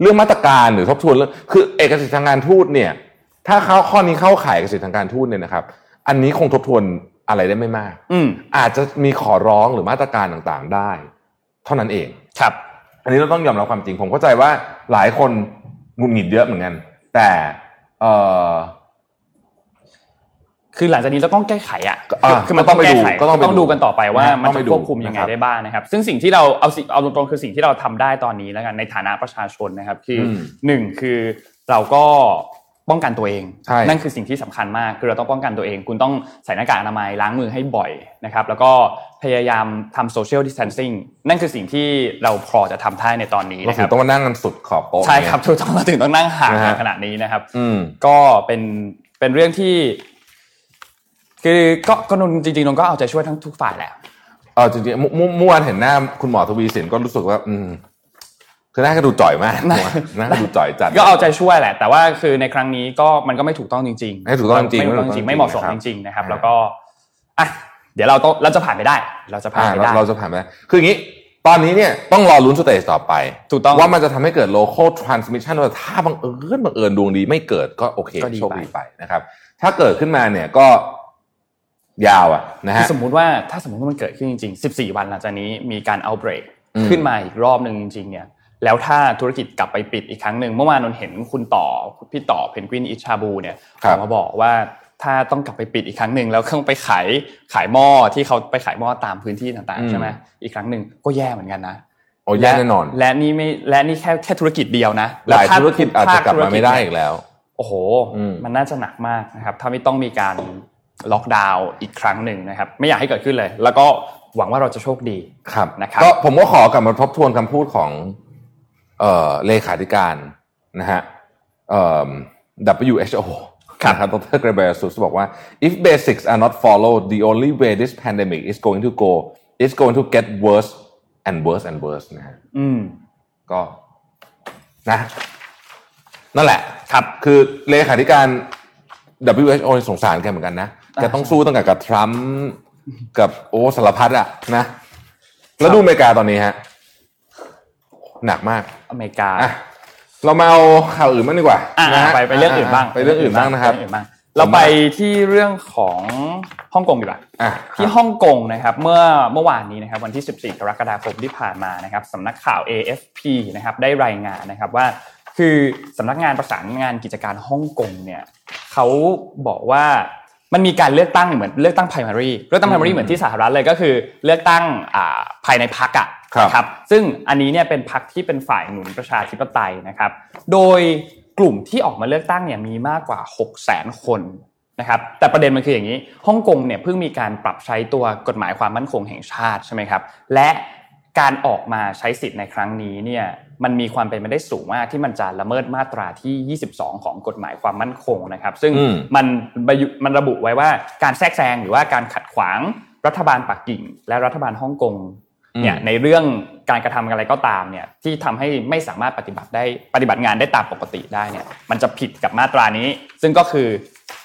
เรื่องมาตรการหรือทบทวนเรื่องคือเอกสิทธิ์ทางการทูตเนี่ย ถ้าเข้าข้อนี้เข้าข่ายเอกสิทธิ์ทางการทูตเนี่ยนะครับ อันนี้คงทบทวนอะไรได้ไม่มาก อืมอาจจะมีขอร้องหรือมาตรการต่างๆได้ เท่านั้นเองครับ อันนี้เราต้องยอมรับความจริงผมเข้าใจว่าหลายคนหงุดหงิดเยอะเหมือนกัน แต่เออ คือหลังจากนี้เราต้องแก้ไขอะอ่าคือมันก็ต้ต้อองงไปแก้ดูไขก็ต้องไปต้องดูกันต่อไปว่านะมันต้องไปจะดูควบคุมยังไงนะครับได้บ้างนะครับ ซึ่งสิ่งที่เราเอาสิเอาตรงๆคือสิ่งที่เราทำได้ตอนนี้แล้วกันในฐานะประชาชนนะครับ คืออมหนึ่งคือเราก็ป้องกันตัวเองใช่นั่นคือสิ่งที่สำคัญมาก คือเราต้องป้องกันตัวเอง คุณต้องใส่หน้ากากอนามัยล้างมือให้บ่อยนะครับ แล้วก็พยายามทำ social distancing นั่นคือสิ่งที่เราพอจะทำได้ในตอนนี้เรานะคถึรังบต้องมานั่งกันสุดขอบโต๊ะใช่ครับถูกต้องเราถึงต้องนั่งห่างนะกัฮะนขนาดนี้นะครับอืมก็เป็นเป็นเรื่องที่ คือก็ก็นนจริงๆนนก็เอาใจช่วยทั้งทุกฝ่ายแหละเออจริงๆเมื่อเมื่อวานเห็นหน้าคุณหมอทวีสินก็รู้สึกว่า อืมคือหน้าก็ดูจ่อยมากหน้าก็ดูจ่อยจัดก็เอาใจช่วยแหละ แต่ว่าคือในครั้งนี้ก็มันก็ไม่ถูกต้องจริงๆไม่ถูกต้องจริงๆไม่ถูกต้องจริงๆไม่เหมาะสมครับจริงๆนะครับอ่าแล้วก็อะเดี๋ยวเราต้องเราจะผ่านไปได้ เราจะผ่านอ่าไปเราได้เราจะผ่านไปได้คืออย่างนี้ตอนนี้เนี่ยต้องรอลุ้นสเตจต่อไป ถูกต้องว่ามันจะทำให้เกิด local transmission ว่าถ้าบังเอิญบังเอิญดวงดีไม่เกิดก็โอเคก็ดีโชคไปดีไปนะครับ ถ้าเกิดขึ้นมาเนี่ยก็ ยาวอะนะคืฮะอสมมุติว่าถ้าสมมติว่ามันเกิดขึ้นจริงๆ 14 วันหลังจากนี้มีการเอาเบรกอืมขึ้นมาอีกรอบหนึ่งจริงๆเนี่ยแล้วถ้าธุรกิจกลับไปปิดอีกครั้งหนึ่งเมื่อวานนนเห็นคุณต่อพี่ต่อเพนกวินอิชาบูเนี่ยออกมาบอกว่าถ้าต้องกลับไปปิดอีกครั้งหนึ่งแล้วเครื่องไปขายขายหม้อที่เขาไปขายหม้อตามพื้นที่ต่างๆใช่ไหมอีกครั้งหนึ่งก็แย่เหมือนกันนะโอ้แย่แน่นอน และนี่ไม่และนี่แค่แค่ธุรกิจเดียวนะหลายแวถ้ธุรกิจอาจจะกลับมาไม่ได้ภคธุรจอีกแล้ว โอ้โหอืมมันน่าจะหนักมากนะครับ ถ้าไม่ต้องมีการ ล็อกดาวน์อีกครั้งหนึ่งนะครับ ไม่อยากให้เกิดขึ้นเลย แล้วก็หวังว่าเราจะโชคดีครับนะครับก็ผมก็ขอกลับมาทบทวนคำพูดของเอ่อเลขาธิการนะฮะเอ่อ WHO ครับนะครับดรเกรเบรสุสบอกว่า if basics are not followed the only way this pandemic is going to go is going to get worse and worse and worse นะฮะอืมก็นะนั่นแหละครับคือเลขาธิการ WHO สงสารแกเหมือนกันนะ แกต้องสู้ตั้งแต่กับทรัมป์กับโอ้สารพัดอะนะ แล้วดูอเมริกาตอนนี้ฮะ หนักมาก อเมริกาอะเรามาเอาข่าวอื่นบ้างดีกว่าอะนะฮะไปไปเรื่องอื่นบ้าง ไปเรื่องอื่นบ้างนะครับไปเองอื่นบ้างเราไปที่เรื่องของฮ่องกงดีกว่าอะที่ฮ่องกงนะครับ เมื่อเมื่อวานนี้นะครับวันที่ 14 กรกฎาคมที่ผ่านมานะครับสำนักข่าว AFP นะครับได้รายงานนะครับว่า คือสำนักงานประสานงานกิจการฮ่องกงเนี่ยเขาบอกว่า มันมีการเลือกตั้งเหมือนเลือกตั้ง primary เลือกตั้ง primary เหมือนที่สหรัฐเลยก็คือ เลือกตั้งอ่าภายในพรรคอะครับนะครับ ซึ่งอันนี้เนี่ยเป็นพรรคที่เป็นฝ่ายหนุนประชาธิปไตยนะครับ โดยกลุ่มที่ออกมาเลือกตั้งเนี่ยมีมากกว่า 6 0 0 0 0 0 คนนะครับแต่ประเด็นมันคืออย่างนี้ฮ่องกงเนี่ยเพิ่งมีการปรับใช้ตัวกฎหมายความมั่นคงแห่งชาติใช่ไหมครับและการออกมาใช้สิทธิ์ในครั้งนี้เนี่ย มันมีความเป็นไปได้สูงมากที่มันจะละเมิดมาตราที่ 22 ของกฎหมายความมั่นคงนะครับ ซึ่งอืมมันมันระบุไว้ว่าการแทรกแซงหรือว่าการขัดขวางรัฐบาลปักกิ่ง และรัฐบาลฮ่องกง เนี่ยในเรื่องการกระทำอะไรก็ตามเนี่ยที่ทำให้ไม่สามารถปฏิบัติได้ปฏิบัติงานได้ตามปกติได้เนี่ยมันจะผิดกับมาตรานี้ ซึ่งก็คือ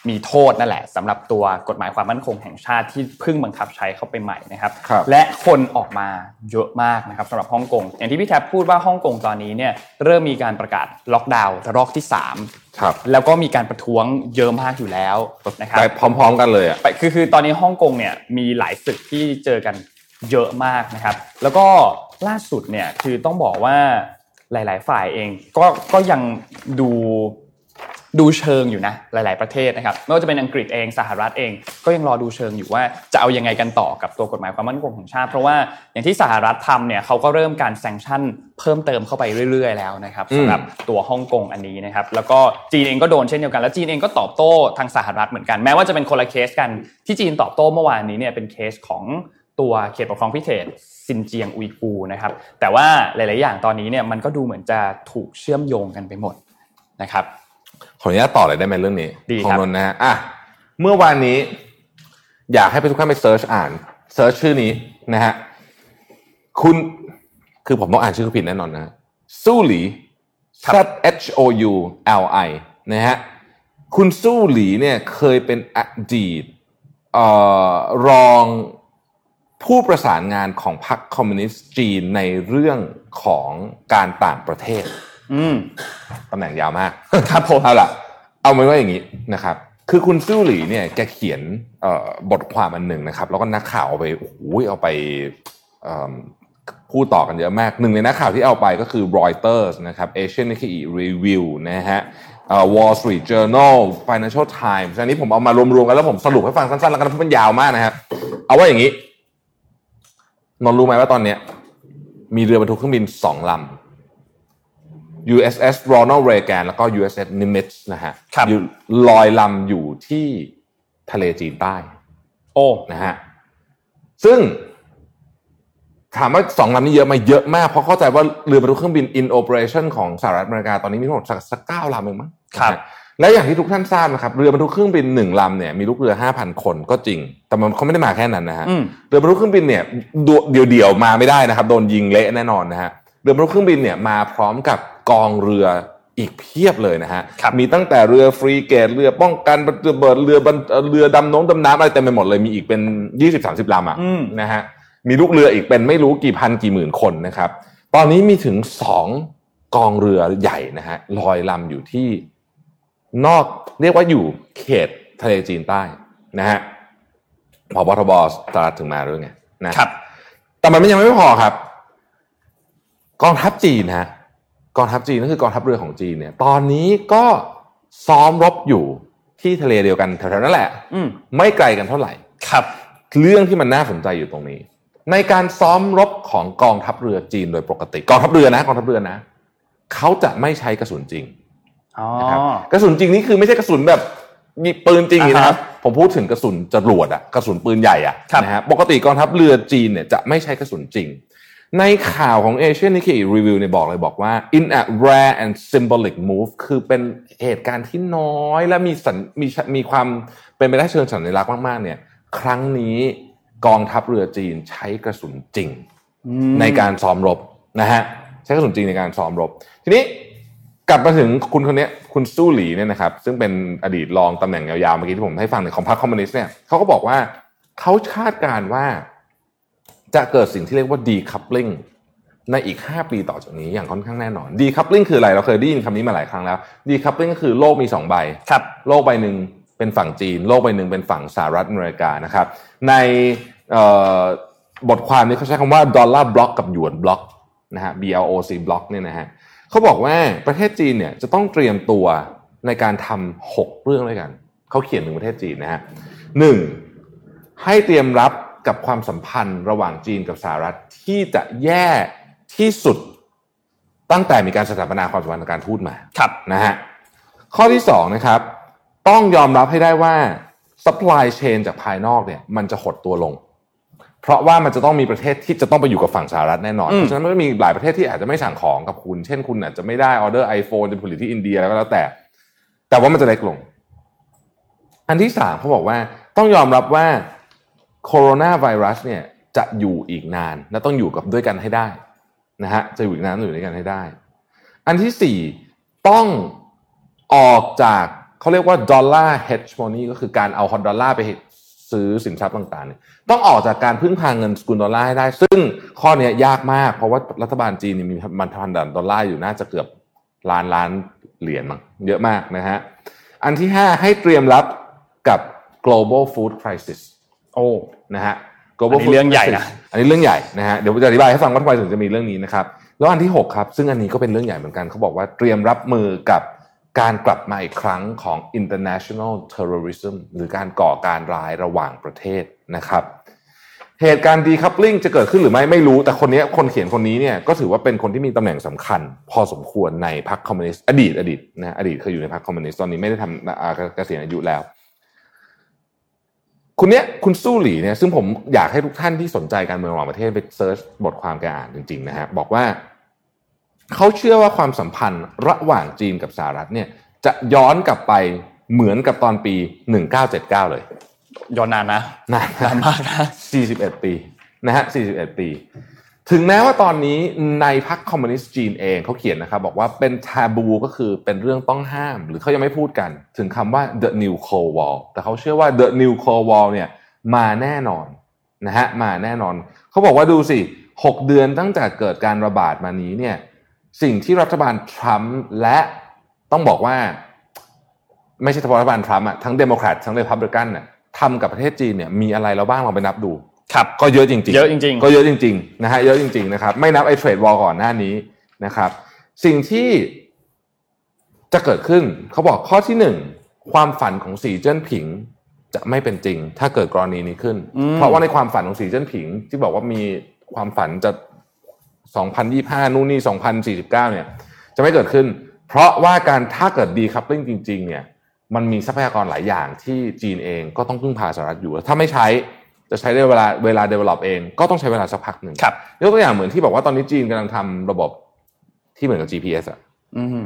มีโทษนั่นแหละสำหรับตัวกฎหมายความมั่นคงแห่งชาติที่เพิ่งบังคับใช้เข้าไปใหม่นะครับครับและคนออกมาเยอะมากนะครับสำหรับฮ่องกงอย่างที่พี่แท็บพูดว่าฮ่องกงตอนนี้เนี่ยเริ่มมีการประกาศล็อกดาวน์ระลอกที่สามครับแล้วก็มีการประท้วงเยอะมากอยู่แล้วนะครับไปพร้อม ๆ กันเลยอะไปคือคือตอนนี้ฮ่องกงเนี่ยมีหลายศึกที่เจอกัน เยอะมากนะครับ แล้วก็ล่าสุดเนี่ยคือต้องบอกว่าหลาย ๆ ฝ่ายเองก็ก็ยังดูดูเชิงอยู่นะหลาย ๆ ประเทศนะครับไม่ว่าจะเป็นอังกฤษเองสหรัฐเอง ก็ยังรอดูเชิงอยู่ว่าจะเอายังไงกันต่อกับตัวกฎหมายความมั่นคงของชาติ เพราะว่าอย่างที่สหรัฐทำเนี่ยเขาก็เริ่มการแซงชั่นเพิ่มเติมเข้าไปเรื่อย ๆ แล้วนะครับอืมสำหรับตัวฮ่องกงอันนี้นะครับแล้วก็จีนเองก็โดนเช่นเดียวกันแล้วจีนเองก็ตอบโต้ทางสหรัฐเหมือนกันแม้ว่าจะเป็นคนละเคสกันที่จีนตอบโต้เมื่อวานนี้เนี่ยเป็นเคสของ ตัวเขตปกครองพิเศษซินเจียงอุยกูร์นะครับ แต่ว่าหลาย ๆ อย่างตอนนี้เนี่ยมันก็ดูเหมือนจะถูกเชื่อมโยงกันไปหมดนะครับขออนุญาตต่อเลยได้ไหมเรื่องนี้ดีของครับนนท์นะฮะอะเมื่อวานนี้ อยากให้ไปทุกท่านไป search อ่าน search ชื่อนี้นะฮะคุณคือผมต้องอ่านชื่อผิดแน่นอนนะสู้หลี Z H O U L I นะฮะคุณสู้หลีเนี่ยเคยเป็นอดีตเอ่อรอง ผู้ประสานงานของพรรคคอมมิวนิสต์จีนในเรื่องของการต่างประเทศอืมตำแหน่งยาวมาก ครับผมเอาล่ะ เอาไว้ว่าอย่างนี้นะครับ คือคุณซิ่วหลีเนี่ยแกเขียนเอ่อบทความอันหนึ่งนะครับ แล้วก็นักข่าวเอาไปโอ้โหเอาไปเอิ่มพูดต่อกันเยอะมากหนึ่งในนักข่าวที่เอาไปก็คือ Reuters นะครับ Asian Nikkei Review นะฮะเอ่อ Wall Street Journal Financial Times อันนี้ผมเอามารวมๆกันแล้วผมสรุปให้ฟังสั้นๆแล้วกันเพราะมันยาวมากนะครับ เอาว่าอย่างนี้ นนท์รู้ไหมว่าตอนเนี้ยมีเรือบรรทุกเครื่องบินสองลำ USS Ronald Reagan แล้วก็ USS Nimitz นะฮะครับอยู่ลอยลำอยู่ที่ทะเลจีนใต้ โอ้นะฮะซึ่งถามว่าสองลำนี้เยอะไหมาเยอะมาก เพราะเข้าใจว่าเรือบรรทุกเครื่องบิน in operation ของสหรัฐอเมริกาตอนนี้มีทั้งหมดสักสักเก้าลำเองมั้งครับนะฮะ และอย่างที่ทุกท่านทราบนะครับเรือบรรทุกเครื่องบินหนึ่งลำเนี่ยมีลูกเรือห้าพันคนก็จริง แต่มันเขาไม่ได้มาแค่นั้นนะฮะอืมเรือบรรทุกเครื่องบินเนี่ยเดี่ยวๆมาไม่ได้นะครับ โดนยิงเละแน่นอนนะฮะเรือบรรทุกเครื่องบินเนี่ยมาพร้อมกับกองเรืออีกเพียบเลยนะฮะครับมีตั้งแต่เรือฟรีเกตเรือป้องกันระเบิดเรือบรรเรือดำน้ำดำน้ำอะไรเต็มไปหมดเลยมีอีกเป็นยี่สิบสามสิบลำอะอืมนะฮะมีลูกเรืออีกเป็นไม่รู้กี่พันกี่หมื่นคนนะครับ ตอนนี้มีถึงสองกองเรือใหญ่นะฮะลอยลำอยู่ที่ นอกเรียกว่าอยู่เขตทะเลจีนใต้นะฮะพบทบสตาร์ทถึงมาด้วยไงนะครับ แต่มันยังไม่พอครับ กองทัพจีนฮะกองทัพจีนก็คือกองทัพเรือของจีนเนี่ย ตอนนี้ก็ซ้อมรบอยู่ที่ทะเลเดียวกันแถวๆนั้นแหละ อืมไม่ไกลกันเท่าไหร่ ครับ เรื่องที่มันน่าสนใจอยู่ตรงนี้ ในการซ้อมรบของกองทัพเรือจีนโดยปกติ กองทัพเรือนะ กองทัพเรือนะเขาจะไม่ใช้กระสุนจริงอ๋อ นะครับกระสุนจริงนี่คือไม่ใช่กระสุนแบบมีปืนจริงอย่างนี้นะครับอ่าฮะผมพูดถึงกระสุนจรวดอะกระสุนปืนใหญ่อะครับนะฮะปกติกองทัพเรือจีนเนี่ยจะไม่ใช้กระสุนจริง ในข่าวของ Asian Nikkei Review เนี่ยบอกเลยบอกว่า in a rare and symbolic move คือเป็นเหตุการณ์ที่น้อยและมีสัญมีมีความเป็นไปได้เชิงสัญลักษณ์มากๆเนี่ย ครั้งนี้กองทัพเรือจีนใช้กระสุนจริงอืมในการซ้อมรบนะฮะใช้กระสุนจริงในการซ้อมรบ ทีนี้ กลับมาถึงคุณคนเนี้ยคุณสู้หลีเนี่ยนะครับ ซึ่งเป็นอดีตรองตำแหน่งยาวๆเมื่อกี้ที่ผมให้ฟังในของพรรคคอมมิวนิสต์เนี่ยเขาก็บอกว่าเขาคาดการณ์ว่า จะเกิดสิ่งที่เรียกว่า decoupling ในอีก 5 ปีต่อจากนี้อย่างค่อนข้างแน่นอน decoupling คืออะไร เราเคยได้ยินคำนี้มาหลายครั้งแล้ว decoupling ก็คือโลกมี 2 ใบครับโลกใบหนึ่งเป็นฝั่งจีน โลกใบหนึ่งเป็นฝั่งสหรัฐอเมริกานะครับ ในเอ่อบทความนี้เขาใช้คำว่าดอลลาร์ bloc กับหยวน bloc นะฮะ BLOC บล็อกเนี่ยนะฮะ เขาบอกว่าประเทศจีนเนี่ยจะต้องเตรียมตัวในการทำหกเรื่องด้วยกัน เขาเขียนถึงประเทศจีนนะฮะหนึ่งให้เตรียมรับกับความสัมพันธ์ระหว่างจีนกับสหรัฐที่จะแย่ที่สุดตั้งแต่มีการสถาปนาความสัมพันธ์ทางการทูตมาครับนะฮะข้อที่สองนะครับ ต้องยอมรับให้ได้ว่า supply chain จากภายนอกเนี่ย มันจะหดตัวลง เพราะว่ามันจะต้องมีประเทศที่จะต้องไปอยู่กับฝั่งสหรัฐแน่นอนอืมเพราะฉะนั้นมันก็มีหลายประเทศที่อาจจะไม่สั่งของกับคุณ เช่นคุณอาจจะไม่ได้ออเดอร์ iPhone จะผลิตที่อินเดียแล้วก็แล้วแต่ แต่ว่ามันจะเล็กลง อันที่สามเขาบอกว่าต้องยอมรับว่าโคโรนาไวรัสเนี่ยจะอยู่อีกนานและต้องอยู่กับด้วยกันให้ได้นะฮะจะอยู่อีกนานต้องอยู่ด้วยกันให้ได้ อันที่สี่ต้องออกจากเขาเรียกว่าดอลลาร์ hedge money ก็คือการเอาฮอตดอลลาร์ไป ซื้อสินทรัพย์ต่างๆเนี่ยต้องออกจากการพึ่งพาเงินสกุลดอลลาร์ให้ได้ ซึ่งข้อเนี้ยยากมาก เพราะว่ารัฐบาลจีนเนี่ยมีมันพันดอลลาร์อยู่น่าจะเกือบล้านล้านเหรียญมั้งเยอะมากนะฮะอันที่ห้าให้เตรียมรับกับ global food crisis โอ้นะฮะอันนี้เรื่องใหญ่นะอันนี้เรื่องใหญ่นะฮะเดี๋ยวผมจะอธิบายให้ฟังว่าทำไมถึงจะมีเรื่องนี้นะครับแล้วอันที่ 6 ครับ ซึ่งอันนี้ก็เป็นเรื่องใหญ่เหมือนกันเขาบอกว่าเตรียมรับมือกับ การกลับมาอีกครั้งของ international terrorism หรือการก่อการร้ายระหว่างประเทศนะครับ เหตุการณ์ decoupling จะเกิดขึ้นหรือไม่ไม่รู้ แต่คนนี้คนเขียนคนนี้เนี่ยก็ถือว่าเป็นคนที่มีตำแหน่งสำคัญ พอสมควรในพรรคคอมมิวนิสต์อดีตอดีตนะอดีตเคยอยู่ในพรรคคอมมิวนิสต์ตอนนี้ไม่ได้ทำเกษียณอายุแล้วคุณเนี้ยคุณสู้หลีเนี่ยซึ่งผมอยากให้ทุกท่านที่สนใจการเมืองระหว่างประเทศไป search บทความแกอ่านจริงๆนะฮะบอกว่า เขาเชื่อว่าความสัมพันธ์ระหว่างจีนกับสหรัฐเนี่ยจะย้อนกลับไปเหมือนกับตอนปี 1979 เลย ย้อนนานนะนานนานมากนะ41 ปีนะฮะ41 ปี ถึงแม้ว่าตอนนี้ในพรรคคอมมิวนิสต์จีนเองเขาเขียนนะครับ บอกว่าเป็น taboo ก็คือเป็นเรื่องต้องห้าม หรือเขายังไม่พูดกัน ถึงคำว่า the new cold war แต่เขาเชื่อว่า the new cold war เนี่ยมาแน่นอนนะฮะมาแน่นอน เขาบอกว่าดูสิ 6 เดือนตั้งแต่เกิดการระบาดมานี้เนี่ย สิ่งที่รัฐบาลทรัมป์และต้องบอกว่า ไม่ใช่เฉพาะรัฐบาลทรัมป์อะทั้งเดโมแครตทั้งรีพับลิกันเนี่ยทำกับประเทศจีนเนี่ยมีอะไรเราบ้างลองไปนับดู ครับ ก็เยอะจริงๆ เยอะจริงๆ ก็เยอะจริงๆนะฮะเยอะจริงๆนะครับไม่นับไอ้เทรดวอลก่อนหน้านี้นะครับ สิ่งที่จะเกิดขึ้นเขาบอกข้อที่หนึ่งความฝันของสีเจิ้นผิงจะไม่เป็นจริง ถ้าเกิดกรณีนี้ขึ้นอืมเพราะว่าในความฝันของสีเจิ้นผิง ที่บอกว่ามีความฝันจะ 2025 นู่นนี่ 2049 เนี่ย จะไม่เกิดขึ้น เพราะว่าการถ้าเกิดดีคัพลิ่งจริง ๆ เนี่ยมันมีทรัพยากรหลายอย่างที่จีนเองก็ต้องพึ่งพาสหรัฐอยู่ ถ้าไม่ใช้จะใช้เวลาเวลา develop เองก็ต้องใช้เวลาสักพักหนึ่งครับยกตัวอย่างเหมือนที่บอกว่าตอนนี้จีนกำลังทำระบบที่เหมือนกับ GPS อะอืม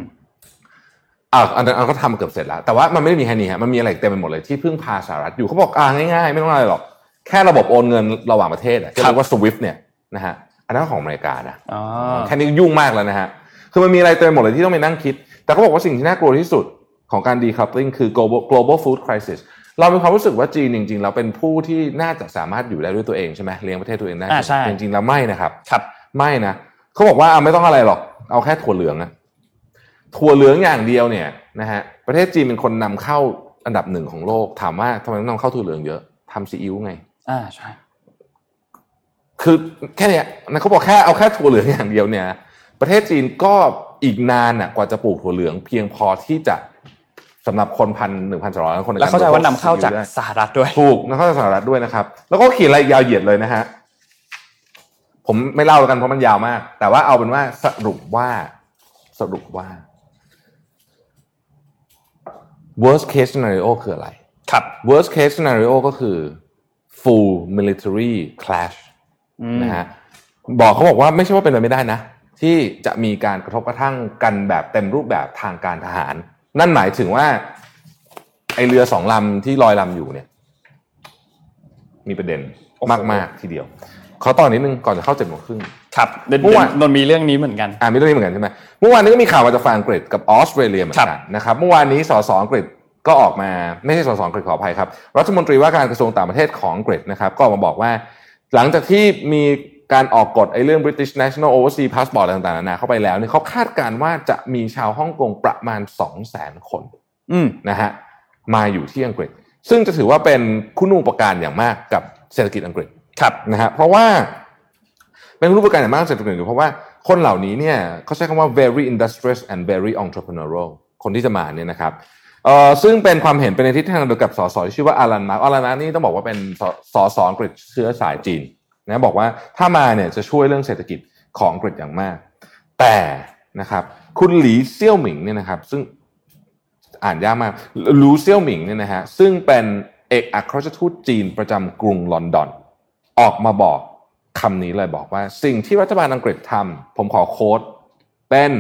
อ่าอันนั้นเขาทำเกือบเสร็จแล้ว แต่ว่ามันไม่ได้มีแค่นี้ฮะมันมีอะไรเต็มไปหมดเลยที่พึ่งพาสหรัฐอยู่เขาบอกอ่าง่ายๆ ไม่ต้องอะไรหรอก แค่ระบบโอนเงินระหว่างประเทศอะที่เรียกว่า SWIFT เนี่ยนะฮะ อันนั้นของอเมริกานะอ๋อแค่นี้ยุ่งมากแล้วนะฮะคือมันมีอะไรเต็มไปหมดเลยที่ต้องไปนั่งคิด แต่เขาบอกว่าสิ่งที่น่ากลัวที่สุดของการ decoupling คือ global global food crisis เรามีความรู้สึกว่าจีนจริงๆเราเป็นผู้ที่น่าจะสามารถอยู่ได้ด้วยตัวเองใช่ไหมเลี้ยงประเทศตัวเองได้อ่าใช่จริงๆแล้วไม่นะครับครับ ไม่นะเขาบอกว่าเอาไม่ต้องอะไรหรอกเอาแค่ถั่วเหลืองอะถั่วเหลืองอย่างเดียวเนี่ยนะฮะประเทศจีนเป็นคนนำเข้าอันดับหนึ่งของโลก ถามว่าทำไมต้องนำเข้าถั่วเหลืองเยอะทำซีอิ๊วไง อ่าใช่ คือแค่เนี้ยนะเขาบอกแค่เอาแค่ถั่วเหลืองอย่างเดียวเนี่ย ประเทศจีนก็อีกนานน่ะกว่าจะปลูกถั่วเหลือง เพียงพอที่จะสำหรับคนพันหนึ่งพันสองร้อยคนในแล้วเข้าใจว่านำเข้าจากได้สหรัฐด้วยถูกนำเข้าจากสหรัฐด้วยนะครับ แล้วก็เขียนอะไรยาวเหยียดเลยนะฮะผมไม่เล่าแล้วกันเพราะมันยาวมาก แต่ว่าเอาเป็นว่าสรุปว่าสรุปว่า worst case scenario คืออะไร ครับ worst case scenario ก็คือ full military clash อืม นะฮะบอกเขาบอกว่าไม่ใช่ว่าเป็นไปไม่ได้นะ ที่จะมีการกระทบกระทั่งกันแบบเต็มรูปแบบทางการทหาร นั่นหมายถึงว่าไอเรือสองลำที่ลอยลำอยู่เนี่ย มีประเด็นมากๆทีเดียวขอต่อนนิดนึงก่อนจะเข้าเจ็ดโมงครึ่งครับเดี๋ยวเมื่อวานนนท์มีเรื่องนี้เหมือนกันอ่ามีเรื่องนี้เหมือนกันใช่ไหมเมื่อวานนี้ก็มีข่าวมาจากฝั่งอังกฤษกับออสเตรเลียเหมือนกันนะครับเมื่อวานนี้สสอังกฤษก็ออกมาไม่ใช่สสอังกฤษขออภัยครับรัฐมนตรีว่าการกระทรวงต่างประเทศของอังกฤษนะครับ ก็ออกมาบอกว่า หลังจากที่มีการออกกฎไอ้เรื่อง British National Overseas Passport อะไรต่างๆนานาเข้าไปแล้วเนี่ยเขาคาดการณ์ว่าจะมีชาวฮ่องกงประมาณ 2 0 0 0 0 0 คนอืมนะฮะมาอยู่ที่อังกฤษ ซึ่งจะถือว่าเป็นคุณูปการอย่างมากกับเศรษฐกิจอังกฤษครับนะฮะเพราะว่าเป็นรูปการอย่างมากเศรษฐกิจเพราะว่าคนเหล่านี้เนี่ยเขาใช้คำว่า very industrious and very entrepreneurial คนที่จะมาเนี่ยนะครับ เอ่อซึ่งเป็นความเห็นเป็นในทิศทางเดียวกับสสที่ชื่อว่าอารันมาร์อารันมาร์นี่ต้องบอกว่าเป็นสสสอังกฤษเชื้อสายจีนนะบอกว่าถ้ามาเนี่ยจะช่วยเรื่องเศรษฐกิจของอังกฤษอย่างมาก แต่นะครับคุณหลีเซี่ยวหมิงเนี่ยนะครับซึ่งอ่านยากมากหลูเซี่ยวหมิงเนี่ยนะฮะซึ่งเป็นเอกอัครราชทูตจีนประจำกรุงลอนดอน ออกมาบอกคำนี้เลยบอกว่า สิ่งที่รัฐบาลอังกฤษทำผมขอโค้ดเป็น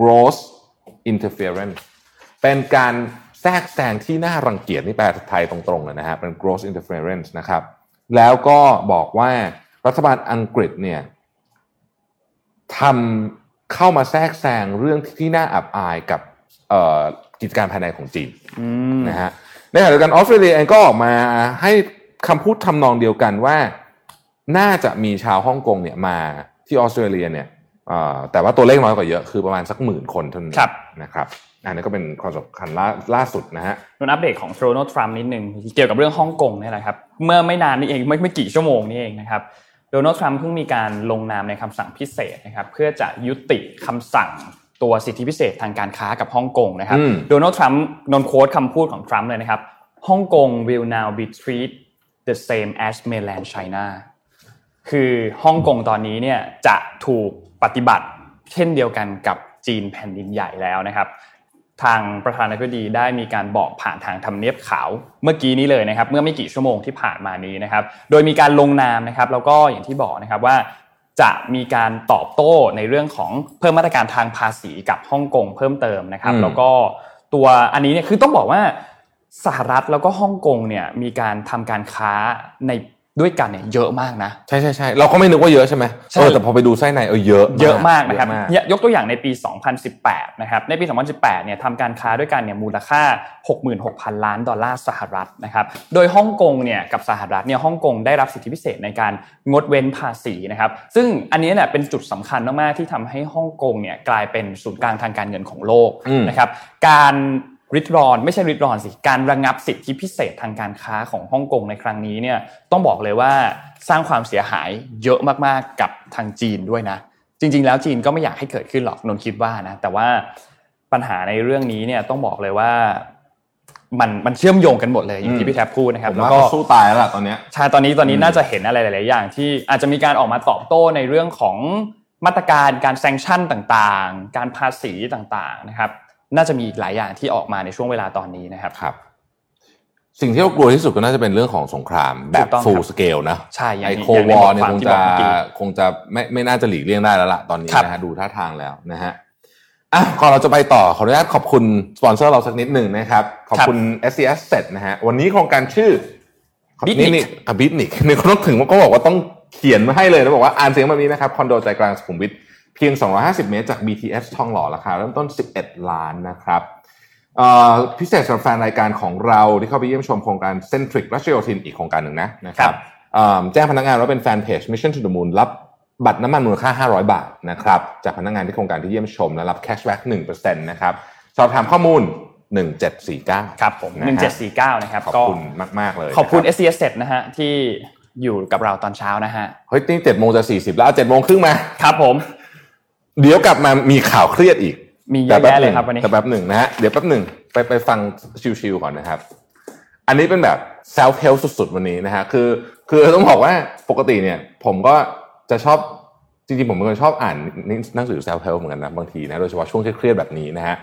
gross interference เป็นการแทรกแซงที่น่ารังเกียจนี่แปลไทยตรงๆเลยนะฮะเป็น gross interference นะครับ แล้วก็บอกว่ารัฐบาลอังกฤษเนี่ยทำเข้ามาแทรกแซงเรื่องที่น่าอับอายกับเอ่อกิจการภายในของจีนอืมนะฮะในขณะเดียวกันออสเตรเลียเองก็ออกมาให้คำพูดทำนองเดียวกันว่า น่าจะมีชาวฮ่องกงเนี่ยมาที่ออสเตรเลียเนี่ยเอ่อแต่ว่าตัวเลขน้อยกว่าเยอะคือประมาณสักหมื่นคนเท่านั้นครับนะครับ อันนี้ก็เป็นความสำคัญล่าล่าสุดนะฮะนนท์อัปเดตของโดนัลด์ทรัมป์นิดนึงเกี่ยวกับเรื่องฮ่องกงเนี่ยแหละครับเมื่อไม่นานนี้เองไม่ไม่กี่ชั่วโมงนี้เองนะครับโดนัลด์ทรัมป์เพิ่งมีการลงนามในคำสั่งพิเศษนะครับเพื่อจะยุติคำสั่งตัวสิทธิพิเศษทางการค้ากับฮ่องกงนะครับอืมโดนัลด์ทรัมป์นนท์โค้ดคำพูดของทรัมป์เลยนะครับฮ่องกง will now be treated the same as mainland China คือฮ่องกงตอนนี้เนี่ยจะถูกปฏิบัติเช่นเดียวกันกับจีนแผ่นดินใหญ่แล้วนะครับ ทางประธานาธิบดีได้มีการบอกผ่านทางทำเนียบขาวเมื่อกี้นี้เลยนะครับ เมื่อไม่กี่ชั่วโมงที่ผ่านมานี้นะครับ โดยมีการลงนามนะครับ แล้วก็อย่างที่บอกนะครับว่าจะมีการตอบโต้ในเรื่องของเพิ่มมาตรการทางภาษีกับฮ่องกงเพิ่มเติมนะครับอืมแล้วก็ตัวอันนี้เนี่ยคือต้องบอกว่าสหรัฐแล้วก็ฮ่องกงเนี่ยมีการทำการค้าใน ด้วยกันเนี่ยเยอะมากนะ ใช่ใช่ใช่เราก็ไม่นึกว่าเยอะใช่ไหมใช่เออแต่พอไปดูไส้ในเออเยอะเยอะมากนะครับเยอะมากเนี่ยยกตัวอย่างในปี 2018 นะครับในปี 2018 เนี่ยทำการค้าด้วยกันเนี่ยมูลค่า 66,000 ล้านดอลลาร์สหรัฐนะครับโดยฮ่องกงเนี่ยกับสหรัฐเนี่ยฮ่องกงได้รับสิทธิพิเศษในการงดเว้นภาษีนะครับซึ่งอันนี้เนี่ยเป็นจุดสำคัญมากๆที่ทำให้ฮ่องกงเนี่ยกลายเป็นศูนย์กลางทางการเงินของโลกอืมนะครับการ ริดรอนไม่ใช่ริดรอนสิการระงับสิทธิพิเศษทางการค้าของฮ่องกงในครั้งนี้เนี่ยต้องบอกเลยว่าสร้างความเสียหายเยอะมากๆกับทางจีนด้วยนะ จริง ๆ แล้วจีนก็ไม่อยากให้เกิดขึ้นหรอกนนท์คิดว่านะแต่ว่าปัญหาในเรื่องนี้เนี่ยต้องบอกเลยว่ามันมันเชื่อมโยงกันหมดเลยอย่างที่พี่แท็บพูดนะครับผมแล้วว่าก็เขาสู้ตายแล้วล่ะตอนเนี้ยใช่ตอนนี้ตอนนี้อืมน่าจะเห็นอะไรหลาย ๆ อย่าง ที่อาจจะมีการออกมาตอบโต้ในเรื่องของมาตรการการ sanction ต่างๆ การภาษีต่างๆนะครับ น่าจะมีอีกหลายอย่างที่ออกมาในช่วงเวลาตอนนี้นะครับครับ สิ่งที่เรากลัวที่สุดก็น่าจะเป็นเรื่องของสงครามแบบถูกต้องครับ full scale นะใช่อย่างไอที่ quote อย่างในวอบทร์เนี่ยความคงที่จะบอกเมื่อกี้คงจะไม่ไม่น่าจะหลีกเลี่ยงได้แล้วล่ะตอนนี้ครับนะฮะดูท่าทางแล้วนะฮะอะก่อนเราจะไปต่อขออนุญาตขอบคุณสปอนเซอร์เราสักนิดหนึ่งนะครับ ขอบคุณ SC Asset นะฮะวันนี้โครงการชื่อ BEATNIQ นี่อะ BEATNIQ นี่เขาต้องถึงว่าก็บอกว่าต้องเขียนมาให้เลยแล้วบอกว่าอ่านเสียงแบบนี้นะครับคอนโดใจกลางสุขุมวิท เพียง 250 เมตรจาก BTS ทองหล่อราคาเริ่มต้น 11 ล้านนะครับเอ่อพิเศษสำหรับแฟนรายการของเราที่เข้าไปเยี่ยมชมโครงการเซนทริกรัชโยธินอีกโครงการหนึ่งนะนะคครัรับบเอ่อแจ้งพนักงานว่าเป็นแฟนเพจ Mission to the Moon รับบัตรน้ำมันมูลค่า 500 บาทนะครับจากพนักงานที่โครงการที่เยี่ยมชมและรับแคชแบ็ก1%นะครับสอบถามข้อมูล 1749 ครับผมนะฮะ1749 นะครับ ขอบก็คุณมากๆเลย ขอบคุณนะ s c s 7นะฮะที่อยู่กับเราตอนเช้านะฮะ เฮ้ยนี่เจ็ดโมงจะสี่สิบแล้วเจ็ดโมงครึ่งมา ครับผม เดี๋ยวกลับมามีข่าวเครียดอีก มีเยอะแยะเลยครับวันนี้แต่แป๊บหนึ่งนะฮะเดี๋ยวแป๊บหนึ่งไปไปฟังชิวๆก่อนนะครับ อันนี้เป็นแบบ self help สุดๆ วันนี้นะฮะคือ คือต้องบอกว่าปกติเนี่ย ผมก็จะชอบจริงๆ ผมเป็นคนชอบอ่านหนังสือ self help เหมือนกันนะบางทีนะโดยเฉพาะช่วงเครียดๆแบบนี้นะฮะ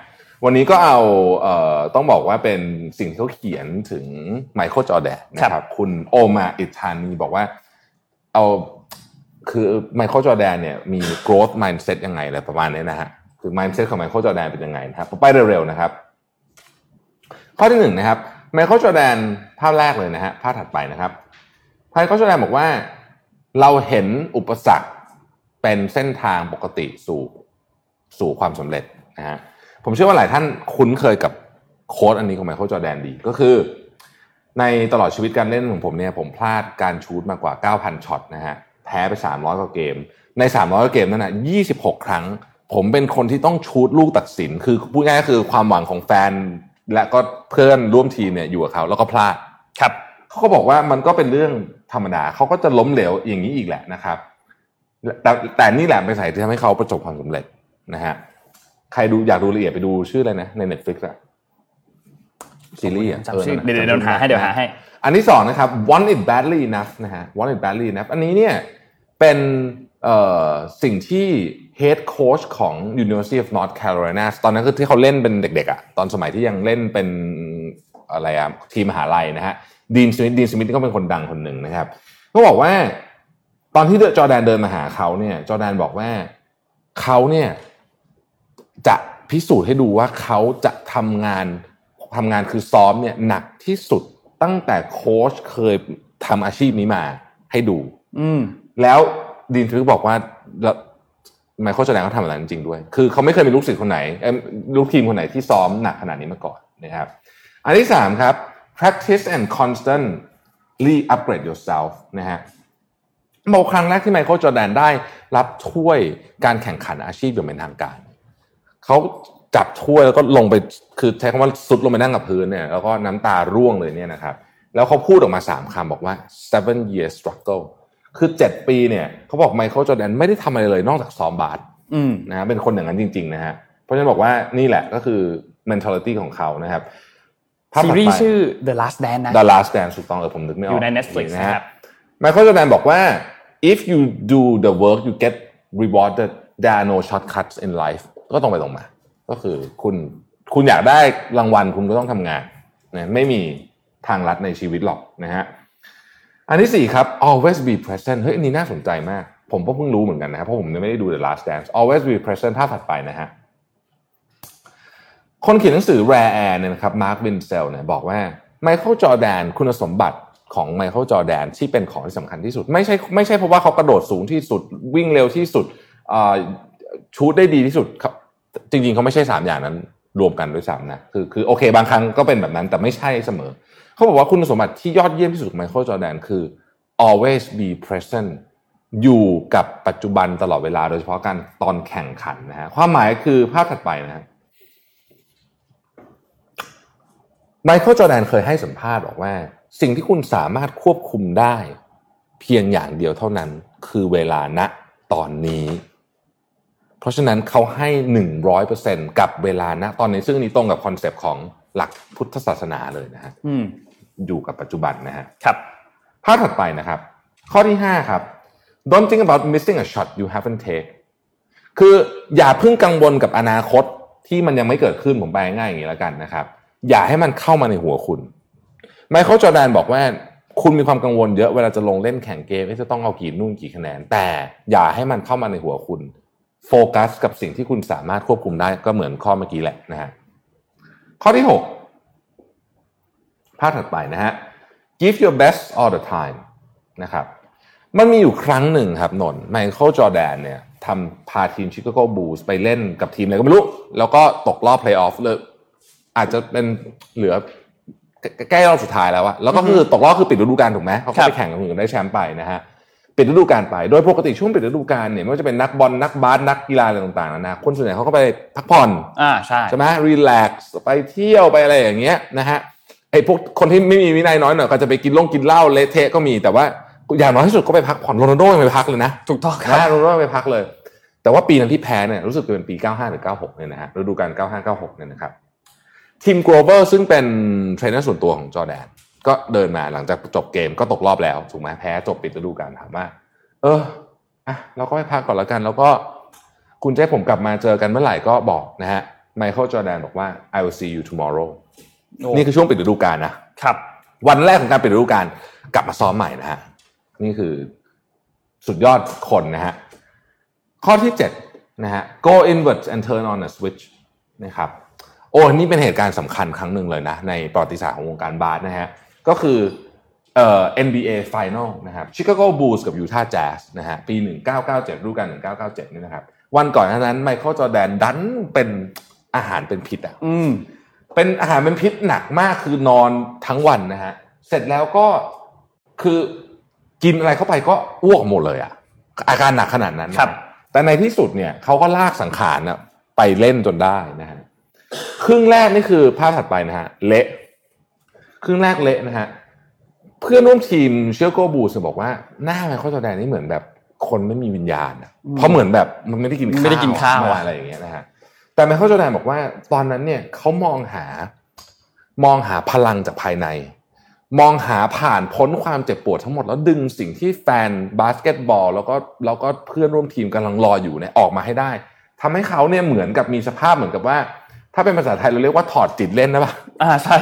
วันนี้ก็เอาเอ่อต้องบอกว่าเป็นสิ่งที่เขาเขียนถึง Michael Jordan นะครับคุณ Omar Itani บอกว่า เอา คือ Michael Jordan เนี่ยมี growth mindset ยังไงอะไรประมาณนี้นะฮะคือ mindset ของ Michael Jordan เป็นยังไงนะครับไปเร็วๆนะครับ ข้อที่หนึ่งนะครับ Michael Jordan ภาพแรกเลยนะฮะภาพถัดไปนะครับ Michael Jordan บอกว่า เราเห็นอุปสรรคเป็นเส้นทางปกติสู่สู่ความสำเร็จนะฮะผมเชื่อว่าหลายท่านคุ้นเคยกับโค้ดอันนี้ของไมเคิลจอแดนดีก็คือ ในตลอดชีวิตการเล่นของผมเนี่ยผมพลาดการชูตมากกว่า 9,000 ช็อตนะฮะ แพ้ไป 300 กว่าเกม ใน 300 กว่าเกมนั้นนะ26 ครั้ง ผมเป็นคนที่ต้องชูตลูกตัดสิน คือพูดง่ายๆคือความหวังของแฟน และก็เพื่อนร่วมทีมเนี่ยอยู่กับเขาแล้วก็พลาดครับเขาก็บอกว่ามันก็เป็นเรื่องธรรมดาเขาก็จะล้มเหลวอย่างนี้อีกแหละนะครับ แต่แต่นี่แหละเป็นสายที่ทำให้เขาประสบความสำเร็จนะฮะใครดูอยากดูละเอียดไปดูชื่ออะไรนะใน Netflix อะซีรีส์อะจำชื่อนั่นน่ะเดี๋ยวเดี๋ยวเดี๋ยวหาให้เดี๋ยวหาให้ อันที่สองนะครับ want it badly enough นะฮะ want it badly enough อันนี้เนี่ย เป็นสิ่งที่ head coach ของ University of North Carolina ตอนนั้นคือที่เขาเล่นเป็นเด็กๆอะตอนสมัยที่ยังเล่นเป็นอะไรอะทีมมหาลัยนะฮะดีนสมิธดีนสมิธก็เป็นคนดังคนหนึ่งนะครับเขาบอกว่า ตอนที่จอแดนเดินมาหาเขาเนี่ย จอแดนบอกว่าเขาเนี่ยจะพิสูจน์ให้ดูว่าเขาจะทำงานทำงานคือซ้อมเนี่ยหนักที่สุดตั้งแต่โค้ชเคยทำอาชีพนี้มาให้ดู อืม แล้วดีนทริกบอกว่าแล้วไมเคิลจอแดนเขาทำอะไรจริงๆด้วย คือเขาไม่เคยมีลูกศิษย์คนไหนลูกทีมคนไหนที่ซ้อมหนักขนาดนี้มาก่อนนะครับ อันที่สามครับ practice and constantly upgrade yourself นะฮะบอกครั้งแรกที่ไมเคิลจอแดนได้รับถ้วยการแข่งขันอาชีพอย่างเป็นทางการ เขาจับถ้วยแล้วก็ลงไปคือใช้คำว่าสุดลงไปนั่งกับพื้นเนี่ยแล้วก็น้ำตาร่วงเลยเนี่ยนะครับ แล้วเขาพูดออกมาสามคำบอกว่า seven year struggle คือเจ็ดปีเนี่ยเขาบอกไมเคิลจอร์แดนไม่ได้ทำอะไรเลยนอกจากซ้อมบาสอืมนะฮะเป็นคนอย่างนั้นจริง ๆ นะฮะเพราะฉะนั้นบอกว่านี่แหละก็คือ mentality ของเขานะครับภาพซีถัดรีไปส์ชื่อ The Last Dance นะ The Last Dance ถูกต้องเออผมนึกไม่ออกอยู่ใน Netflix นะนะครัฮะบไมเคิลจอร์แดนบอกว่า if you do the work you get rewarded there are no shortcuts in life ก็ตรงไปตรงมา ก็คือคุณคุณอยากได้รางวัลคุณก็ต้องทำงานนะไม่มีทางลัดในชีวิตหรอกนะฮะ อันที่สี่ครับ always be present เฮ้ยอันนี้น่าสนใจมาก ผมก็เพิ่งรู้เหมือนกันนะครับเพราะผมยังไม่ได้ดู The Last Dance always be present ภาพถัดไปนะฮะคนเขียนหนังสือ Rare Air เนี่ยนะครับ Mark Vancil เนี่ยบอกว่า Michael Jordan คุณสมบัติของ Michael Jordan ที่เป็นของที่สำคัญที่สุด ไม่ใช่ไม่ใช่เพราะว่าเขากระโดดสูงที่สุดวิ่งเร็วที่สุดชู้ตได้ดีที่สุดครับจริงๆเขาไม่ใช่สามอย่างนั้น รวมกันด้วยซ้ำนะคือคือโอเค บางครั้งก็เป็นแบบนั้นแต่ไม่ใช่เสมอ เขาบอกว่าคุณสมบัติที่ยอดเยี่ยมที่สุดของ Michael Jordan คือ always be present อยู่กับปัจจุบันตลอดเวลาโดยเฉพาะการตอนแข่งขันนะฮะความหมายคือภาพถัดไปนะฮะ Michael Jordan เคยให้สัมภาษณ์บอกว่า สิ่งที่คุณสามารถควบคุมได้ เพียงอย่างเดียวเท่านั้น คือเวลาณตอนนี้ เพราะฉะนั้นเขาให้หนึ่งร้อยเปอร์เซ็นต์กับเวลาณตอนนี้ซึ่งอันนี้ตรงกับ concept ของหลักพุทธศาสนาเลยนะฮะอืมอยู่กับปัจจุบันนะฮะครับภาพถัดไปนะครับ ข้อที่ 5 ครับ don't think about missing a shot you haven't take คืออย่าเพิ่งกังวลกับอนาคตที่มันยังไม่เกิดขึ้นผมแปลง่ายอย่างนี้แล้วกันนะครับ อย่าให้มันเข้ามาในหัวคุณไมเคิลจอร์แดนบอกว่าคุณมีความกังวลเยอะเวลาจะลงเล่นแข่งเกมว่าจะต้องเอากี่นู่นกี่คะแนน แต่อย่าให้มันเข้ามาในหัวคุณ โฟกัสกับสิ่งที่คุณสามารถควบคุมได้ก็เหมือนข้อเมื่อกี้แหละนะฮะข้อที่ 6 ภาพถัดไปนะฮะ give your best all the time นะครับมันมีอยู่ครั้งหนึ่งครับ Michael Jordan เนี่ยทำพาทีม Chicago Bulls ไปเล่นกับทีมอะไรก็ไม่รู้ แล้วก็ตกรอบเพลย์ออฟเลยอาจจะเป็นเหลือใกล้รอบสุดท้ายแล้วอะแล้วก็คือตกรอบคือปิดฤดูกาลถูกไหมเขาก็ไปแข่งกับคนอื่นได้แชมป์ไปนะฮะ ปิดฤดูกาลไป โดยปกติช่วงปิดฤดูกาลเนี่ยไม่ว่าจะเป็นนักบอลนักบาสนักกีฬาอะไรต่างๆนานาคนส่วนใหญ่เขาก็ไปพักผ่อนอ่าใช่ใช่ไหม relax ไปเที่ยวไปอะไรอย่างเงี้ยนะฮะไอ้พวกคนที่ไม่มีวินัยน้อยหน่อยก็จะไปกินล่งกินเหล้าเละเทะก็มีแต่ว่าอย่างน้อยที่สุดก็ไปพักผ่อนโรนัลโดยังไปพักเลยนะถูกต้องครับนะโรนัลโดไปพักเลย แต่ว่าปีนั้นที่แพ้เนี่ยรู้สึกจะเป็นปี 95 หรือ 96 เนี่ยนะฮะฤดูกาล95 96 เนี่ยนะครับ Tim Grover ซึ่งเป็นเทรนเนอร์ส่วนตัวของจอแดน ก็เดินมาหลังจากจบเกมก็ตกรอบแล้วถูกไหมแพ้จบปิดฤดูกาลถามว่า เอออะเราก็ไปพักก่อนแล้วกัน แล้วก็คุณจะให้ผมกลับมาเจอกันเมื่อไหร่ก็บอกนะฮะไมเคิลจอแดนบอกว่า I will see you tomorrow โอ้นี่คือช่วงปิดฤดูกาลนะครับ วันแรกของการปิดฤดูกาลกลับมาซ้อมใหม่นะฮะนี่คือสุดยอดคนนะฮะข้อที่7นะฮะ go inwards and turn on a switch นะครับโอ้นี่เป็นเหตุการณ์สำคัญครั้งหนึ่งเลยนะ ในประวัติศาสตร์ของวงการบาสนะฮะ ก็คือเอ่อ NBA Final นะครับ Chicago Bulls กับ Utah Jazz นะฮะปี 1997ฤดูกาล1997นี่นะครับ วันก่อนหน้านั้นไมเคิลจอแดนดันเป็นอาหารเป็นพิษอะอืมเป็นอาหารเป็นพิษหนักมากคือนอนทั้งวันนะฮะ เสร็จแล้วก็คือกินอะไรเข้าไปก็อ้วกหมดเลยอะอาการหนักขนาดนั้นนะครับ แต่ในที่สุดเนี่ยเขาก็ลากสังขารนะไปเล่นจนได้นะฮะครึ่งแรกนี่คือภาพถัดไปนะฮะเละ ครึ่งแรกเละนะฮะเพื่อนร่วมทีม Chicago Bulls บอกว่าหน้า Michael Jordan นี่เหมือนแบบคนไม่มีวิญญาณอะเพราะเหมือนแบบมันไม่ได้กินข้าวไม่ได้กินข้าวมาอะอะไรอย่างเงี้ยนะฮะแต่ Michael Jordan บอกว่าตอนนั้นเนี่ยเขามองหามองหาพลังจากภายใน มองหาผ่านพ้นความเจ็บปวดทั้งหมดแล้วดึงสิ่งที่แฟนบาสเกตบอล แล้วก็แล้วก็เพื่อนร่วมทีมกำลังรออยู่เนี่ยออกมาให้ได้ทำให้เขาเนี่ยเหมือนกับมีสภาพเหมือนกับว่า ถ้าเป็นภาษาไทยเราเรียกว่าถอดจิตเล่นนะปะอ่าใช่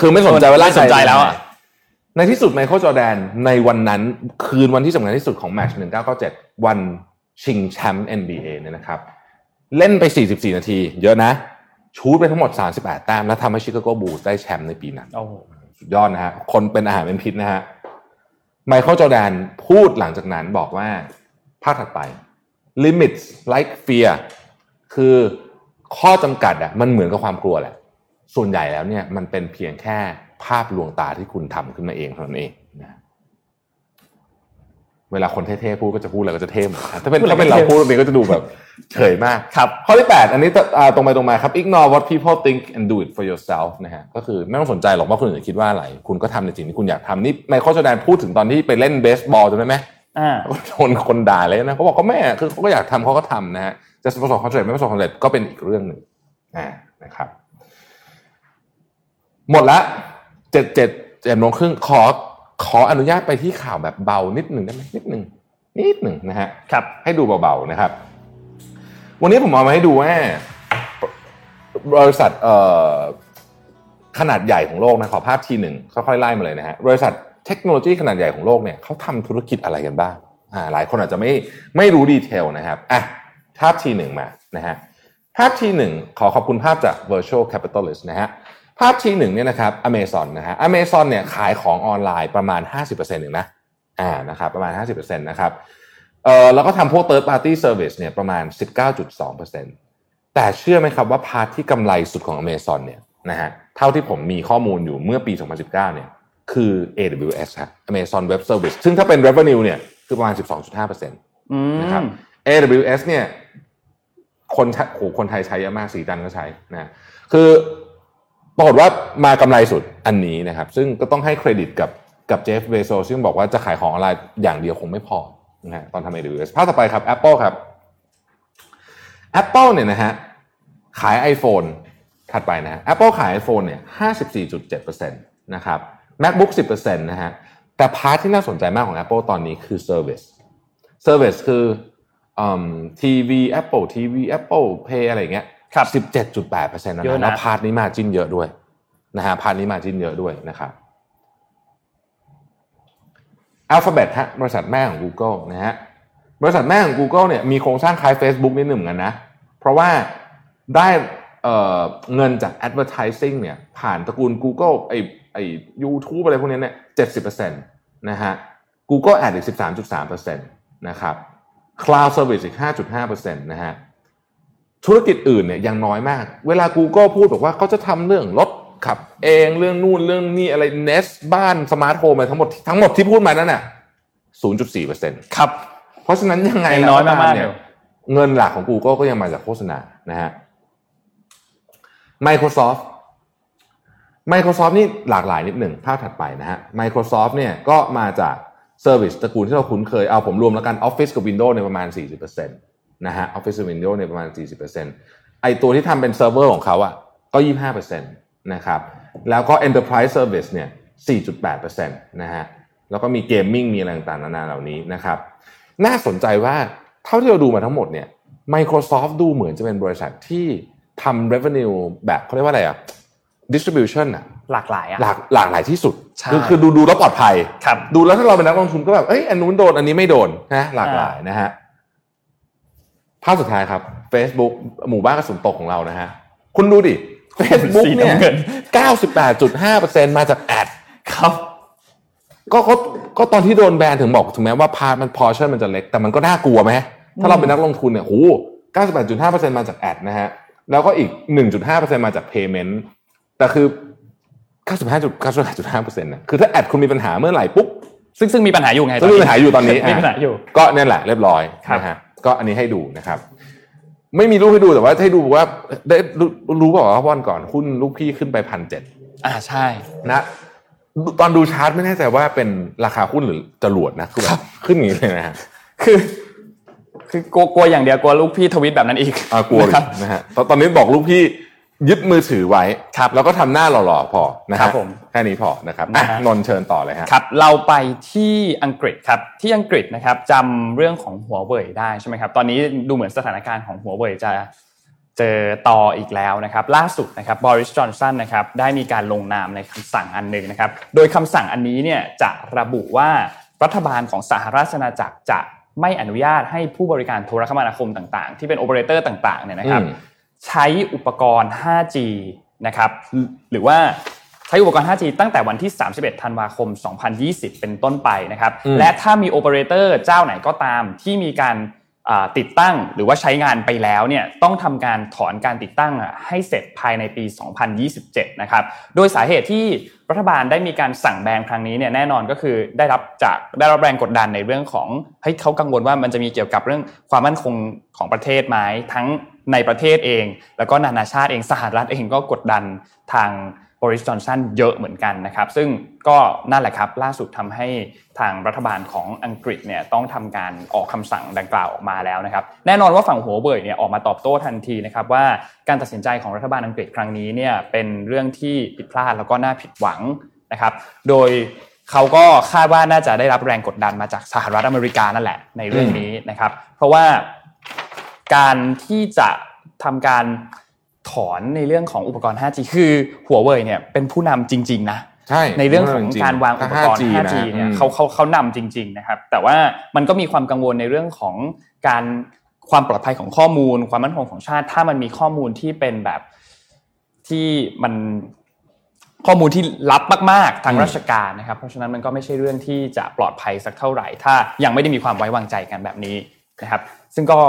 คือไม่สนใจว่าร่างกายไม่สนใจแล้วอะในที่สุด Michael Jordan ในวันนั้นคืนวันที่สำคัญที่สุดของแมตช์1997 วันชิงแชมป์ NBA เนี่ยนะครับ เล่นไป 44 นาที เยอะนะ ชู้ตไปทั้งหมด 38 แต้ม แล้วทำให้ Chicago Bulls ได้แชมป์ในปีนั้นโอ้โหสุดยอดนะฮะ คนเป็นอาหารเป็นพิษนะฮะ Michael Jordanพูดหลังจากนั้นบอกว่า ภาคถัดไป limits like fear คือข้อจำกัดอะมันเหมือนกับความกลัวแหละ ส่วนใหญ่แล้วเนี่ยมันเป็นเพียงแค่ภาพลวงตาที่คุณทำขึ้นมาเองเท่านั้นเองนะเวลาคนเท่ๆพูดก็จะพูดอะไรก็จะเท่หมดนะถ้าเป็นพูดอะไรถ้าเป็นเราก็เท่พูดแบบนี้ก็จะดูแบบเฉยมากครับข้อที่ 8 อันนี้ตอ่าตรงไปตรงมาครับ ignore what people think and do it for yourself นะฮะก็คือไม่ต้องสนใจหรอกว่าคนอื่นจะคิดว่าอะไร คุณก็ทำในสิ่งที่คุณอยากทำนี่ไมเคิลจอร์แดนพูดถึงตอนที่ไปเล่นเบสบอลจำได้ไหมอ่าโดนคนด่าเลยนะเขาบอกก็แม่คือเขาก็อยากทำเขาก็ทำนะฮะจะประสบความสำเร็จไม่ประสบความสำเร็จก็เป็นอีกเรื่องหนึ่งอ่านะครับ หมดละเจ็ดเจ็ดเจ็ดโมงครึ่งขอขออนุญาตไปที่ข่าวแบบเบานิดหนึ่งได้ไหมนิดหนึ่งนิดหนึ่งนะฮะครับ ให้ดูเบาๆนะครับ วันนี้ผมเอามาให้ดูว่าบริษัทเอ่อขนาดใหญ่ของโลกนะขอภาพทีหนึ่งค่อยๆไล่มาเลยนะฮะบริษัทเทคโนโลยีขนาดใหญ่ของโลกเนี่ยเขาทำธุรกิจอะไรกันบ้างอ่าหลายคนอาจจะไม่ไม่รู้ detail นะครับอะภาพทีหนึ่งมานะฮะภาพทีหนึ่งขอขอบคุณภาพจาก Visual Capitalist นะฮะ ภาพทีหนึ่งเนี่ยนะครับ Amazon นะฮะ Amazon เนี่ยขายของออนไลน์ประมาณ 50%เองนะอ่านะครับประมาณ 50%นะครับเอ่อแล้วก็ทำพวก third party service เนี่ยประมาณ 19.2%แต่เชื่อไหมครับว่า part ที่กำไรสุดของ Amazon เนี่ยนะฮะเท่าที่ผมมีข้อมูลอยู่เมื่อปี 2019 เนี่ยคือ AWS ฮะ Amazon Web Service ซึ่งถ้าเป็น revenue เนี่ยคือประมาณ 12.5%อืมนะครับ AWS เนี่ยคนใช้โหคนไทยใช้เยอะมากสีจันก็ใช้นะคือ ปรากฏว่ามากำไรสุดอันนี้นะครับ ซึ่งก็ต้องให้เครดิตกับกับเจฟเบโซซึ่งบอกว่าจะขายของออนไลน์อย่างเดียวคงไม่พอนะฮะตอนทำ AWS ภาพต่อไปครับ Apple ครับ Apple เนี่ยนะฮะขาย iPhone ถัดไปนะ Apple ขาย iPhone เนี่ย54.7%นะครับ MacBook 10%นะฮะแต่ part ที่น่าสนใจมากของ Apple ตอนนี้คือ Service Service คือทีวี Apple TV Apple Pay อะไรอย่างเงี้ย ครับ17.8%นะเยอะนะแล้ว part นี้ margin เยอะด้วยนะฮะ part นี้ margin เยอะด้วยนะครับ Alphabet ฮะบริษัทแม่ของ Google นะฮะบริษัทแม่ของ Google เนี่ยมีโครงสร้างคล้าย Facebook นิดหนึ่งเหมือนกันนะ เพราะว่าได้เอ่อเงินจาก advertising เนี่ยผ่านตระกูล Google ไอไอ YouTube อะไรพวกนี้เนี่ยเจ็ดสิบเปอร์เซ็นต์นะฮะ Google Ad อีกสิบสามจุดสามเปอร์เซ็นต์นะครับ Cloud Service อีกห้าจุดห้าเปอร์เซ็นต์นะฮะ ธุรกิจอื่นเนี่ยยังน้อยมาก เวลา Google พูดบอกว่าเขาจะทำเรื่องรถขับ เองเรื่องนู่นเรื่องนี่อะไร Nest บ้าน smart home อะไรทั้งหมดทั้งหมดที่พูดมานั่นน่ะ0.4เปอร์เซ็นต์ครับ เพราะฉะนั้นยังไงยังน้อยมากๆเลยเนี่เลยเงินหลักของ Google ก็ยังมาจากโฆษณานะฮะ Microsoft Microsoft นี่หลากหลายนิดหนึ่งภาพถัดไปนะฮะ Microsoft เนี่ยก็มาจาก service ตระกูลที่เราคุ้นเคย เอาผมรวมแล้วกัน Office กับ Windows เนี่ยประมาณ 40%นะฮะ Office กับ Windows เนี่ยประมาณ 40%ไอตัวที่ทำเป็นเซิร์ฟเวอร์ของเขาอะก็ 25%นะครับแล้วก็ Enterprise Service เนี่ย 4.8%นะฮะแล้วก็มีเกมมิ่งมีอะไรต่างๆนานาเหล่านี้นะครับน่าสนใจว่าเท่าที่เราดูมาทั้งหมดเนี่ย Microsoft ดูเหมือนจะเป็นบริษัทที่ทำ revenue แบบเขาเรียกว่าอะไรอะ distribution อะหลากหลายอะหลากหลากหลายที่สุดใช่คือคือดูดูแล้วปลอดภัยครับดูแล้วถ้าเราเป็นนักลงทุนก็แบบเอ้ยอันนู้นโดนอันนี้ไม่โดนนะหลากหลายนะฮะ ภาพสุดท้ายครับ Facebook หมู่บ้านกระสุนตกของเรานะฮะ คุณดูดิ Facebook สีเนี่ยน้ำเงิน98.5%มาจาก ad ครับก็ก็ก็ตอนที่โดนแบนถึงบอกถึงแม้ว่า part มัน portion มันจะเล็ก แต่มันก็น่ากลัวไหมถ้าเราเป็นนักลงทุนเนี่ยโห98.5%มาจาก ad นะฮะ แล้วก็อีก1.5%มาจาก payment แต่คือ95.95.5%นะคือถ้า ad คุณมีปัญหาเมื่อไหร่ปุ๊บซึ่งซึ่งมีปัญหาอยู่ไงซึ่งมีปัญหาอยู่ตอนนี้มีปัญหาอยู่ก็เนี่ยแหละเรียบร้อยครับนะฮะ ก็อันนี้ให้ดูนะครับ ไม่มีรูปให้ดูแต่ว่าให้ดูว่าได้รู้รู้เปล่าว่าวันก่อนหุ้นลูกพี่ขึ้นไปพันเจ็ดอ่าใช่นะตอนดูชาร์ตไม่แน่ใจว่าเป็นราคาหุ้นหรือจรวดนะคือแบบขึ้นอย่างนี้เลยนะฮะคือ คือกลัวกลัวอย่างเดียวกลัวลูกพี่ทวิตแบบนั้นอีกอ่ากลัวนะครับนะฮะตอนตอนนี้บอกลูกพี่ ยึดมือถือไว้ครับแล้วก็ทำหน้าหล่อๆพอนะฮะครับผมแค่นี้พอนะครับนะอะฮะนนท์เชิญต่อเลยฮะครับ เราไปที่อังกฤษครับที่อังกฤษนะครับจำเรื่องของหัวเว่ยได้ใช่ไหมครับ ตอนนี้ดูเหมือนสถานการณ์ของหัวเว่ยจะเจอต่ออีกแล้วนะครับ ล่าสุดนะครับบริสจอนสันนะครับได้มีการลงนามในคำสั่งอันหนึ่งนะครับ โดยคำสั่งอันนี้เนี่ยจะระบุว่ารัฐบาลของสหราชอาณาจักรจะไม่อนุญาตให้ผู้บริการโทรคมนาคมต่าง ๆ ที่เป็นโอเปอเรเตอร์ต่างๆเนี่ยนะครับอืม ใช้อุปกรณ์ 5G นะครับหรือว่าใช้อุปกรณ์ 5G ตั้งแต่วันที่ 31 ธันวาคม 2020 เป็นต้นไปนะครับอืมและถ้ามีโอเปอเรเตอร์เจ้าไหนก็ตามที่มีการอ่า ติดตั้งหรือว่าใช้งานไปแล้วเนี่ยต้องทำการถอนการติดตั้งอะให้เสร็จภายในปี 2027 นะครับ โดยสาเหตุที่รัฐบาลได้มีการสั่งแบนครั้งนี้เนี่ยแน่นอนก็คือได้รับจากได้รับแรงกดดันในเรื่องของเฮ้ยเขากังวลว่ามันจะมีเกี่ยวกับเรื่องความมั่นคงของประเทศไหมทั้งในประเทศเอง แล้วก็นานาชาติเองสหรัฐเองก็กดดันทาง บริสจอนสันเยอะเหมือนกันนะครับ ซึ่งก็นั่นแหละครับ ล่าสุดทำให้ทางรัฐบาลของอังกฤษเนี่ยต้องทำการออกคำสั่งดังกล่าวออกมาแล้วนะครับ แน่นอนว่าฝั่งหัวเว่ยเนี่ยออกมาตอบโต้ทันทีนะครับว่าการตัดสินใจของรัฐบาลอังกฤษครั้งนี้เนี่ยเป็นเรื่องที่ผิดพลาดแล้วก็น่าผิดหวังนะครับ โดยเขาก็คาดว่าน่าจะได้รับแรงกดดันมาจากสหรัฐอเมริกานั่นแหละในเรื่องนี้นะครับ เพราะว่าการที่จะทำการ ถอนในเรื่องของอุปกรณ์ 5G คือหัวเว่ยเนี่ยเป็นผู้นำจริง ๆ นะใช่ในเรื่องของการวางอุปกรณ์ 5G นะ 5G เนี่ยอืมเขาเขาเขานำจริง ๆ นะครับ แต่ว่ามันก็มีความกังวลในเรื่องของการความปลอดภัยของข้อมูล ความมั่นคงของชาติ ถ้ามันมีข้อมูลที่เป็นแบบที่มันข้อมูลที่ลับมากๆ ทางอืมราชการนะครับ เพราะฉะนั้นมันก็ไม่ใช่เรื่องที่จะปลอดภัยสักเท่าไหร่ ถ้ายังไม่ได้มีความไว้วางใจกันแบบนี้นะครับ ซึ่งก็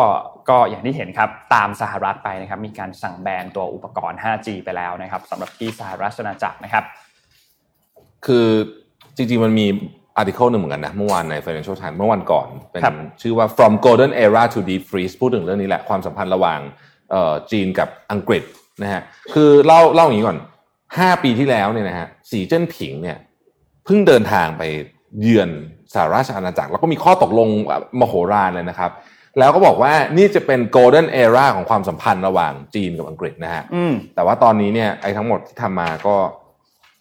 ก็อย่างที่เห็นครับตามสหรัฐไปนะครับมีการสั่งแบนตัวอุปกรณ์ 5G ไปแล้วนะครับสำหรับที่สหรัฐอาณาจักรนะครับ คือจริงๆมันมีอาร์ติเคิลหนึ่งเหมือนกันนะเมื่อวานใน Financial Times เมื่อวันก่อนเป็นครับชื่อว่า from golden era to deep freeze พูดถึงเรื่องนี้แหละความสัมพันธ์ระหว่างเอ่อจีนกับอังกฤษนะฮะคือเล่าเล่าอย่างนี้ก่อน 5 ปีที่แล้วเนี่ยนะฮะสีเจิ้นผิงเนี่ยเพิ่งเดินทางไปเยือนสหราชอาณาจักร แล้วก็มีข้อตกลงมโหฬารเลยนะครับ แล้วก็บอกว่านี่จะเป็น golden era ของความสัมพันธ์ระหว่างจีนกับอังกฤษนะฮะอืมแต่ว่าตอนนี้เนี่ยไอ้ทั้งหมดที่ทำมาก็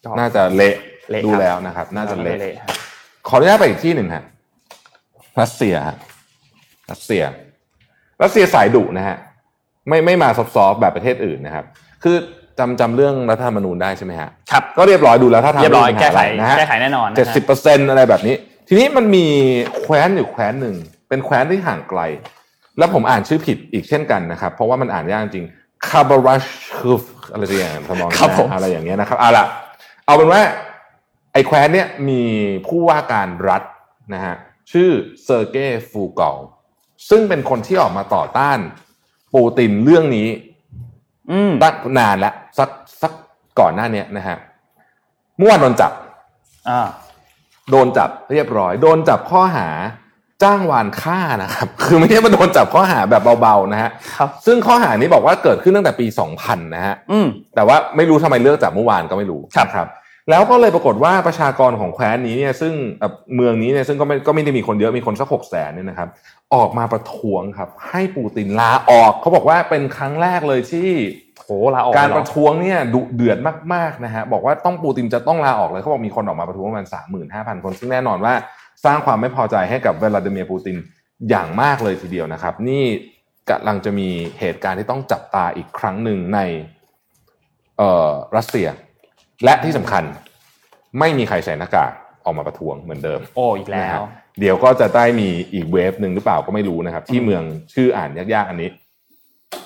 ก็น่าจะเละเละดูครับแล้วนะครับ น่าจะเละครับขออนุญาตไปอีกที่หนึ่งฮะรัสเซียฮะรัสเซีย รัสเซียสายดุนะฮะไม่ไม่มาซอฟต์ๆแบบประเทศอื่นนะครับ คือจำจำเรื่องรัฐธรรมนูญได้ใช่ไหมฮะครับก็เรียบร้อยดูแล้วถ้าทำเรียบร้อยม่มีแก้ปัญไขหาอะไรนะฮะแก้ไขแน่นอนนะฮะเจ็ดสิบเปอร์เซ็นอะไรแบบนี้ ทีนี้มันมีแคว้นอยู่แคว้นหนึ่ง เป็นแคว้นที่ห่างไกล แล้วผมอ่านชื่อผิดอีกเช่นกันนะครับ เพราะว่ามันอ่านยากจริงคาบารัชคูฟอะไรอย่างเงี้ยทำนองนี้ครับผมนะอะไรอย่างเงี้ยนะครับเอาล่ะเอาเป็นว่าไอ้แคว้นเนี่ยมีผู้ว่าการรัฐนะฮะชื่อเซอร์เกย์ฟูกอลซึ่งเป็นคนที่ออกมาต่อต้านปูตินเรื่องนี้อืมตั้งนานแล้วสักสักก่อนหน้าเนี้ยนะฮะเมื่อวานโดนจับอ่าโดนจับเรียบร้อย โดนจับข้อหา จ้างวานฆ่านะครับ คือไม่ใช่มาโดนจับข้อหาแบบเบาๆนะฮะครับซึ่งข้อหานี้บอกว่าเกิดขึ้นตั้งแต่ปี 2000 นะฮะอืมแต่ว่าไม่รู้ทำไมเลือกจับเมื่อวานก็ไม่รู้ครับนะครับ แล้วก็เลยปรากฏว่าประชากรของแคว้นนี้เนี่ยซึ่งเอ่อเมืองนี้เนี่ยซึ่งก็ไม่ก็ไม่ได้มีคนเยอะมีคนสักหกแสนเนี่ยนะครับ ออกมาประท้วงครับ ให้ปูตินลาออกเขาบอกว่าเป็นครั้งแรกเลยที่โหลาออกการเลยเหประท้วงเนี่ยดุเดือดมากๆนะฮะบอกว่าต้องปูตินจะต้องลาออกเลยเขาบอกมีคนออกมาประท้วงประมาณสามหมื่นห้าพันคน ซึ่งแน่นอนว่า สร้างความไม่พอใจให้กับวลาดิเมียร์ปูตินอย่างมากเลยทีเดียวนะครับ นี่กำลังจะมีเหตุการณ์ที่ต้องจับตาอีกครั้งหนึ่งในเอ่อรัสเซีย และที่สำคัญไม่มีใครใส่หน้ากากออกมาประท้วงเหมือนเดิม โอ้อีกแล้นะวฮะเดี๋ยวก็จะได้มีอีกเวฟหนึ่งหรือเปล่าก็ไม่รู้นะครับ ที่เมืองชื่ออ่านยากๆอันนี้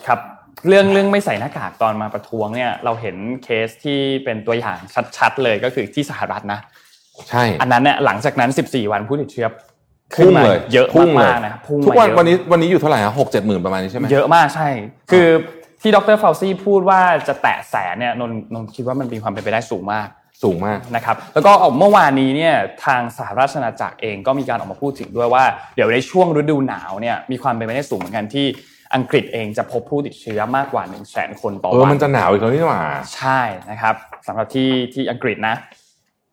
ครับเรื่องเรื่องไม่ใส่หน้ากากตอนมาประท้วงเนี่ยเราเห็นเคสที่เป็นตัวอย่างชัดๆเลยก็คือที่สหรัฐนะ ใช่อันนั้นเนี่ยหลังจากนั้น 14 วันผู้ติดเชื้อขึ้นพุ่งมาเลยเยอะพุ่งเลยมากๆนะครับพุ่งทุกวันมาเยอะวันนี้วันนี้อยู่เท่าไหร่ฮะหกเจ็ดหมื่นประมาณนี้ใช่ไหมเยอะมากใช่ คือที่ดรเฟลซี่พูดว่าจะแตะแสนเนี่ยนนนนคิดว่ามันมีความเป็นไปได้สูงมากสูงมากนะครับแล้วก็เมื่อวานนี้เนี่ยทางสหราชอาณาจักรเองก็มีการออกมาพูดถึงด้วยว่า เดี๋ยวในช่วงฤดูหนาวเนี่ยมีความเป็นไปได้สูงเหมือนกันที่อังกฤษเองจะพบผู้ติดเชื้อมากกว่า1 0 0 0 0แสนคนต่อเออวันมันจะหนาวอีกแล้วนี่หว่าใช่นะครับสำหรับที่ที่อังกฤษนะ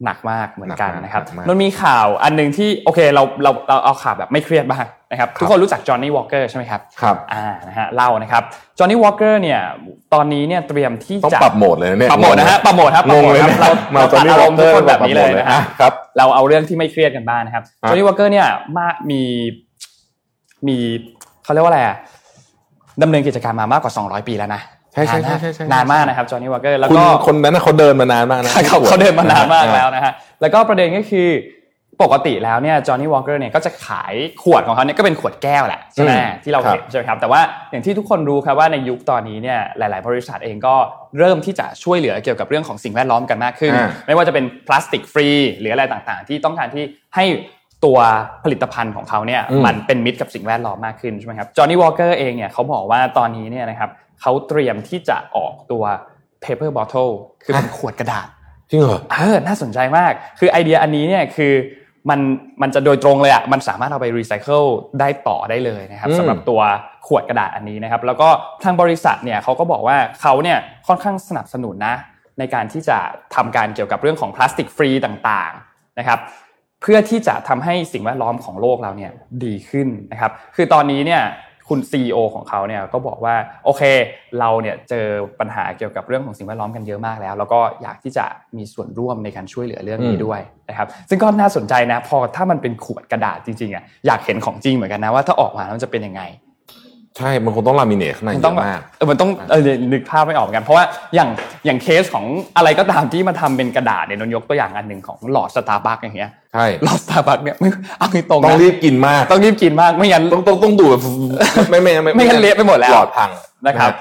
หนักมากเหมือนกันหนักมากนะครับหนักมากมันมีข่าวอันหนึ่งที่โอเคเราเราเราเอาข่าวแบบไม่เครียดบ้างนะครับครับทุกคนรู้จัก Johnnie Walker ใช่ไหมครับครับอ่านะฮะเล่านะครับ Johnnie Walker เนี่ยตอนนี้เนี่ยเตรียมที่ต้องจะปรับโหมดเลยนะเนี่ยปรับโหมดนะฮะปรับโหมดครับปงรับงโหมดเลยครับนะเรามาเราตอนตัดนี้อารมณ์ทุกคนแบบนี้เลยปรับโหมดเลยนะฮะอะครับเราเอาเรื่องที่ไม่เครียดกันบ้างนะครับอะ Johnnie Walker เนี่ยมามีมีเขาเรียกว่าอะไรอะดำเนินกิจการมามากกว่า 200 ปีแล้วนะใช่ใช่นานใช่มากใช่ใช่นานมากนะครับ Johnnie Walker แล้วคุณก็คนนั้นน่ะเขาเดินมานานมากนะเขาเขาเดินมานานมากแล้วนะฮะแล้วก็ประเด็นก็คือปกติแล้วเนี่ย Johnnie Walker เนี่ยก็จะขายขวดของเขาเนี่ยก็เป็นขวดแก้วแหละใช่ไหมอืมที่เราครับเห็นใช่ไหมครับแต่ว่าอย่างที่ทุกคนรู้ครับว่าในยุคตอนนี้เนี่ยหลาย ๆ บริษัทเองก็เริ่มที่จะช่วยเหลือเกี่ยวกับเรื่องของสิ่งแวดล้อมกันมากขึ้นอ่าไม่ว่าจะเป็น plastic free หรืออะไรต่างๆ ที่ต้องการที่ให้ตัวผลิตภัณฑ์ของเขาเนี่ยอืมมันเป็นมิตรกับสิ่งแวดล้อมมากขึ้นใช่ไหมครับ Johnnie Walker เองเนี่ยเขาบอกว่าตอนนี้เนี่ยนะครับ เขาเตรียมที่จะออกตัว paper bottle คือเป็นขวดกระดาษจริงเหรอเออน่าสนใจมาก คือไอเดียอันนี้เนี่ยคือมันมันจะโดยตรงเลยอะมันสามารถเอาไปรีไซเคิลได้ต่อได้เลยนะครับอืมสำหรับตัวขวดกระดาษอันนี้นะครับ แล้วก็ทางบริษัทเนี่ยเขาก็บอกว่าเขาเนี่ยค่อนข้างสนับสนุนนะ ในการที่จะทำการเกี่ยวกับเรื่องของพลาสติกฟรีต่างๆนะครับ เพื่อที่จะทำให้สิ่งแวดล้อมของโลกเราเนี่ยดีขึ้นนะครับ คือตอนนี้เนี่ย คุณ CEO ของเขาเนี่ยก็บอกว่าโอเค เราเนี่ยเจอปัญหาเกี่ยวกับเรื่องของสิ่งแวดล้อมกันเยอะมากแล้ว แล้วก็อยากที่จะมีส่วนร่วมในการช่วยเหลือเรื่องนี้ด้วยนะครับซึ่งก็น่าสนใจนะพอถ้ามันเป็นขวดกระดาษจริงๆอะอยากเห็นของจริงเหมือนกันนะว่าถ้าออกมาแล้วจะเป็นยังไง ใช่ มันคงต้อง laminate ข้างในมันต้องอะแบบเยอะมากเออมันต้องเออนึกภาพไม่ออกเหมือนกัน เพราะว่าอย่างอย่างเคสของอะไรก็ตามที่มาทำเป็นกระดาษเนี่ยนนท์ยกตัวอย่างอันหนึ่งของหลอดสตาร์บัคอย่างเงี้ยใช่หลอดสตาร์บัคเนี่ยไม่เอาตรงๆต้องนะรีบกินมากต้องรีบกินมากไม่งั้นต้องต้องต้องดูแบบไม่ไม่ไม่งั้นเละไปหมดแล้วหลอดพังนะครับ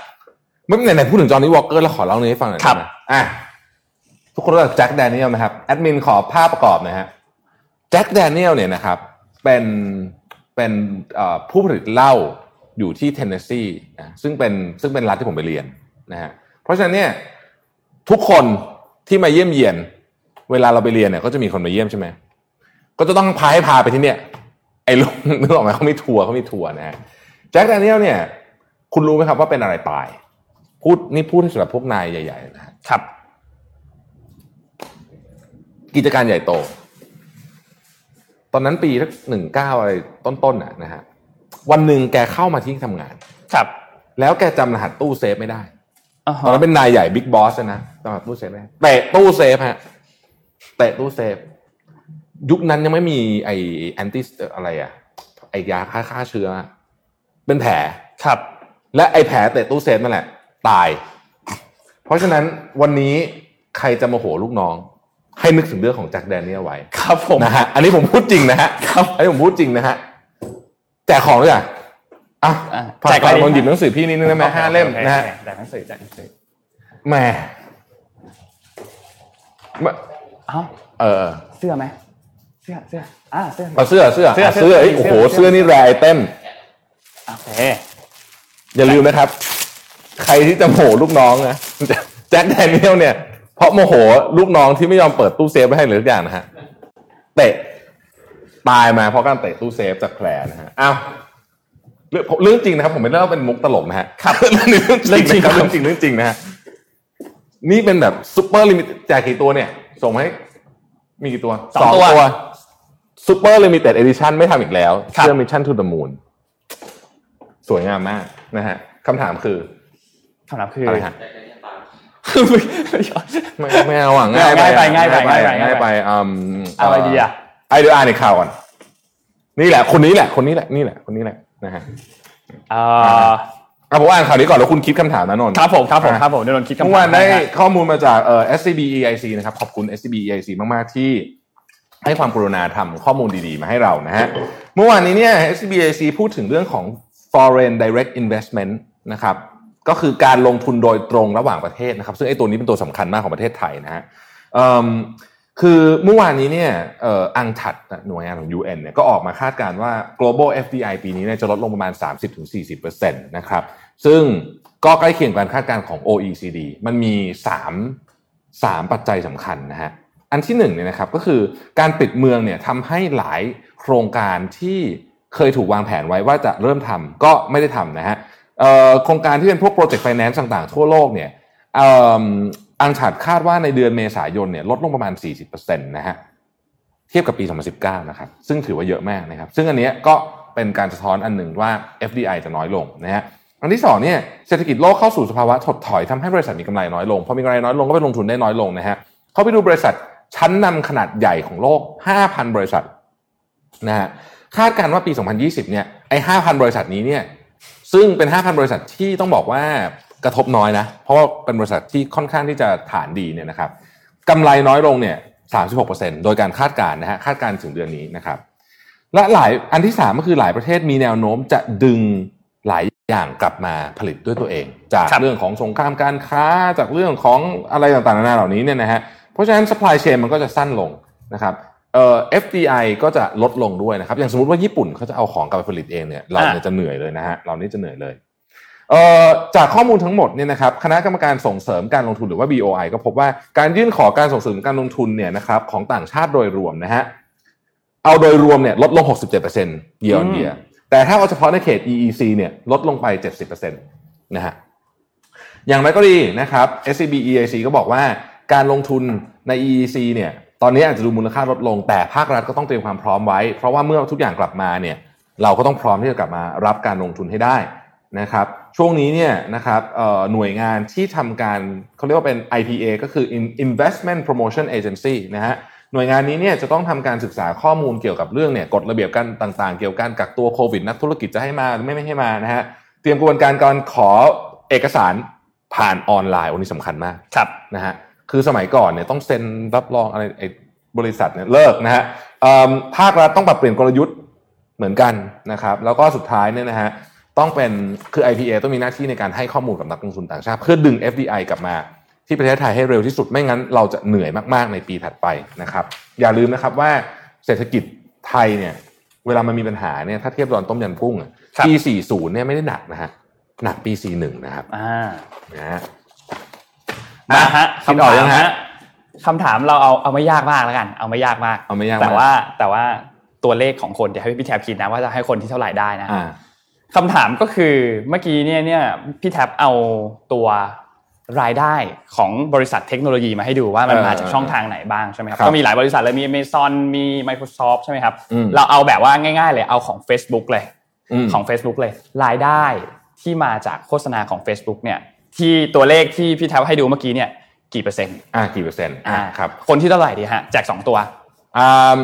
ไม่ไหนๆพูดถึง Johnnie Walker แล้วขอเล่าเรื่องนี้ให้ฟังหน่อยครับได้ไหมอะทุกคนรู้จัก Jack Daniel นะครับแอดมินขอภาพประกอบหน่อยนะฮะ Jack Daniel เนี่ยนะครับเป็นเป็นเอ่อผู้ผลิตเหล้า อยู่ที่เทนเนสซีนะซึ่งเป็นซึ่งเป็นรัฐที่ผมไปเรียนนะฮะเพราะฉะนั้นเนี่ยทุกคนที่มาเยี่ยมเยียน เวลาเราไปเรียนเนี่ยก็จะมีคนมาเยี่ยมใช่ไหมก็จะต้องพาให้พาไปที่เนี่ยไอ้ลุงนึกออกไหมเขามีทัวร์เขามีทัวร์นะฮะแจ็คแดเนียลเนี่ยคุณรู้ไหมครับว่าเป็นอะไรตาย พูดนี่พูดสำหรับพวกนายใหญ่ๆนะฮะครับ กิจการใหญ่โต ตอนนั้นปีทักหนึ่งเก้าอะไรต้นๆน่ะนะฮะ วันหนึ่งแกเข้ามาที่ทำงาน ครับ แล้วแกจำรหัสตู้เซฟไม่ได้อ่าฮะตอนนั้นเป็นนายใหญ่ big boss นะจำรหัสตู้เซฟไม่ได้เตะตู้เซฟฮะเตะตู้เซฟ ยุคนั้นยังไม่มีไอ้ anti อะไรอะไอ้ยาฆ่าฆ่าเชื้อ เป็นแผลครับ และไอ้แผลเตะตู้เซฟนั่นแหละ ตาย เพราะฉะนั้นวันนี้ใครจะโมโหลูกน้อง ให้นึกถึงเรื่องของ Jack Daniel ไว้ ครับผมนะฮะอันนี้ผมพูดจริงนะฮะครับอันนี้ผมพูดจริงนะฮะ แจกของด้วยอะอะอะฝากแจกก่อะอนไรดีลองหยิบหนังสือพี่นิดนึงได้ไหมห้าเล่มโอคนะฮะโอเคแจกหนังสือแจกหนังสือแหมเอ้าเออเสื้อไหมเสื้อเสื้ออ่าเสื้อเอาเสื้อเสื้อเสื้อเอาเสื้อเสื้อเอ้ยโอ้โหเสื้อเสื้อนี่แรไอเต็มโอเคอย่าลืมนะครับ ใครที่จะโมโหลูกน้องนะแจ็คแดเนียลเนี่ยเพราะโมโหลูกน้องที่ไม่ยอมเปิดตู้เซฟไว้ให้หรือทุกอย่างนะฮะเตะ ตายมาเพราะการเตะตู้เซฟจากแผลนะฮะอ้าวเรื่องเรื่องจริงนะครับ ผมไม่ได้เล่าเป็นมุกตลกนะฮะครับเรื่องนี้เรื่องจริงนะครับเรื่องจริงเรื่องจริงนะฮะนี่เป็นแบบ super limited แจกกี่ตัวเนี่ย ส่งมาให้ มีกี่ตัวสองตัว super limited edition ไม่ทำอีกแล้วครับเสื้อ Mission to the Moon สวยงามมากนะฮะคำถามคือคำถามคืออะไรฮะไม่ไม่ไม่เอาอะไม่เอาง่ายไปง่ายไปง่ายไปง่ายไปง่ายไปอืมเอาอะไรดีอะ ไอเดียอ่านในข่าวก่อนนี่แหละ คนนี้แหละ คนนี้แหละนี่แหละคนนี้แหละนะฮะเอ่อเอาผมอ่านข่าวนี้ก่อนแล้วคุณคิดคำถามนะนนท์ครับผมครับผมครับผมเดี๋ยวนนท์คิดคำถามเมื่อวานได้ให้ฮะข้อมูลมาจากเอ่อ SCB EIC นะครับขอบคุณ SCB EIC มากๆที่ให้ความกรุณาทำข้อมูลดีๆ มาให้เรานะฮะเมื่อวานนี้เนี่ย SCB EIC พูดถึงเรื่องของ foreign direct investment นะครับก็คือการลงทุนโดยตรงระหว่างประเทศนะครับ ซึ่งไอ้ตัวนี้เป็นตัวสำคัญมากของประเทศไทยนะฮะเอิ่ม คือเมื่อวานนี้เนี่ยอังถัดหน่วยงานของ UN เนี่ยก็ออกมาคาดการณ์ว่า global FDI ปีนี้เนี่ยจะลดลงประมาณ 30-40%นะครับ ซึ่งก็ใกล้เคียงการคาดการณ์ของ OECD มันมี 3 3 ปัจจัยสำคัญนะฮะ อันที่หนึ่งเนี่ยนะครับก็คือการปิดเมืองเนี่ยทำให้หลายโครงการที่เคยถูกวางแผนไว้ว่าจะเริ่มทำก็ไม่ได้ทำนะฮะโครงการที่เป็นพวก project finance ต่างๆ ทั่วโลกเนี่ย UNCTAD คาดว่าในเดือนเมษายนเนี่ยลดลงประมาณ 40%นะฮะเทียบกับปี 2019 นะครับ ซึ่งถือว่าเยอะมากนะครับ ซึ่งอันนี้ก็เป็นการสะท้อนอันหนึ่งว่า FDI จะน้อยลงนะฮะอันที่สองเนี่ยเศรษฐกิจโลกเข้าสู่สภาวะถดถอยทำให้บริษัทมีกำไรน้อยลงพอมีกำไรน้อยลงก็ไปลงทุนได้น้อยลงนะฮะเขาไปดูบริษัทชั้นนำขนาดใหญ่ของโลก 5,000 บริษัทนะฮะคาดการณ์ว่าปี 2020 เนี่ยไอ้5,000 บริษัทนี้เนี่ยซึ่งเป็น 5,000 บริษัทที่ต้องบอกว่า กระทบน้อยนะ เพราะว่าเป็นบริษัทที่ค่อนข้างที่จะฐานดีเนี่ยนะครับกำไรน้อยลงเนี่ย36%โดยการคาดการณ์นะฮะคาดการณ์ถึงเดือนนี้นะครับ และหลายอันที่สามก็คือหลายประเทศมีแนวโน้มจะดึงหลายอย่างกลับมาผลิตด้วยตัวเอง จากครับเรื่องของสงครามการค้าจากเรื่องของอะไรต่างๆนานาเหล่านี้เนี่ยนะฮะเพราะฉะนั้น supply chain มันก็จะสั้นลงนะครับเอ่อ FDI ก็จะลดลงด้วยนะครับ อย่างสมมติว่าญี่ปุ่นเขาจะเอาของกลับไปผลิตเองเนี่ยเราเนี่ยจะเหนื่อยเลยนะฮะเรานี่จะเหนื่อยเลยเอ่อ จากข้อมูลทั้งหมดเนี่ยนะครับคณะกรรมการส่งเสริมการลงทุนหรือว่า BOI ก็พบว่าการยื่นขอการส่งเสริมการลงทุนเนี่ยนะครับของต่างชาติโดยรวมนะฮะเอาโดยรวมเนี่ยลดลง 67% year on year แต่ถ้าเอาเฉพาะในเขต EEC เนี่ยลดลงไป 70%นะฮะอย่างไรก็ดีนะครับ SCB EIC ก็บอกว่าการลงทุนใน EEC เนี่ยตอนนี้อาจจะดูมูลค่าลดลง แต่ภาครัฐก็ต้องเตรียมความพร้อมไว้ เพราะว่าเมื่อทุกอย่างกลับมาเนี่ยเราก็ต้องพร้อมที่จะกลับมารับการลงทุนให้ได้ นะครับช่วงนี้เนี่ยนะครับเอ่อหน่วยงานที่ทำการเขาเรียกว่าเป็น IPA ก็คือ Investment Promotion Agency นะฮะหน่วยงานนี้เนี่ยจะต้องทำการศึกษาข้อมูลเกี่ยวกับเรื่องเนี่ยกฎระเบียบการต่างๆ เกี่ยวกับการกักตัวโควิดนักธุรกิจจะให้มาหรือไม่ไม่ให้มานะฮะเตรียมกระบวนการการขอเอกสารผ่านออนไลน์วันนี้สำคัญมากครับนะฮะคือสมัยก่อนเนี่ยต้องเซ็นรับรองอะไรไอ้บริษัทเนี่ยเลิกนะฮะเอิ่มภาครัฐต้องปรับเปลี่ยนกลยุทธ์เหมือนกันนะครับแล้วก็สุดท้ายเนี่ยนะฮะ ต้องเป็นคือ IPA ต้องมีหน้าที่ในการให้ข้อมูลกับนักลงทุนต่างชาติ เพื่อดึง FDI กลับมาที่ประเทศไทยให้เร็วที่สุดไม่งั้นเราจะเหนื่อยมากๆในปีถัดไปนะครับ อย่าลืมนะครับว่าเศรษฐกิจไทยเนี่ย เวลามันมีปัญหาเนี่ยถ้าเทียบตอนต้มยำกุ้งอะครับปี 40 เนี่ยไม่ได้หนักนะฮะหนักปี 41 นะครับอ่านะฮะมาฮะคิดออกยังฮะคำถามเราเอาเอาไม่ยากมากแล้วกัน เอาไม่ยากมากเอาไม่ยากแต่มากว่าแต่ว่าตัวเลขของคนเดี๋ยวให้พี่แทบคิดนะว่าจะให้คนที่เท่าไหร่ได้นะอ่า คำถามก็คือเมื่อกี้เนี่ยเนี่ยพี่แท็บเอาตัวรายได้ของบริษัทเทคโนโลยีมาให้ดูว่ามันเออมาจากช่องทางไหนบ้างใช่ไหมครับครับก็มีหลายบริษัทเลยมี Amazon มี Microsoft ใช่ไหมครับอืมเราเอาแบบว่าง่าย ๆ เลยเอาของ Facebook เลยมของ Facebook เลย รายได้ที่มาจากโฆษณาของ Facebook เนี่ยที่ตัวเลขที่พี่แท็บให้ดูเมื่อกี้เนี่ยกี่เปอร์เซ็นต์อ่ากี่เปอร์เซ็นต์อ่าครับคนที่เท่าไหร่ดีฮะแจกสองตัวอ่า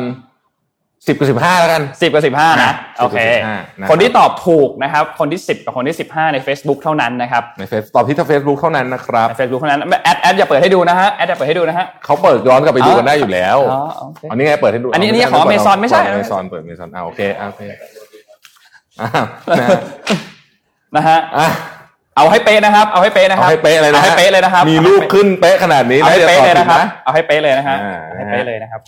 สิบกับสิบห้าแล้วกันสิบกับสิบห้านะอะโอเค10กับ15นะครับคนที่ตอบถูกนะครับ คนที่สิบกับคนที่สิบห้าใน Facebook เท่านั้นนะครับใน Face ตอบที่ทางเฟซบุ๊กเท่านั้นนะครับใน Facebook เท่านั้นแอดแอดอย่าเปิดให้ดูนะฮะแอดอย่าเปิดให้ดูนะฮะเขาเปิดย้อนกลับไปดูกันได้อยู่แล้วอ๋อโอเคอันนี้ไงเปิดให้ดูอันนี้อันนี้ของ Amazon ไม่ใช่เปิด Amazon เปิด Amazon อ่าโอเคอ่าโอเคอ้าวนะฮะนะฮะอะเอาให้เป๊ะนะครับ เอาให้เป๊ะนะคเอารับให้เป๊ะเลยนะเอาให้เป๊ะเลยนะครับ มีรูปขึ้นเป๊ะขนาดนี้เอาให้ดี๋วเป๊ะเลยนะครับตอบถูกเอาให้เป๊ะเลยนะฮะอ่าเอาให้เป๊ะเลยนะครับ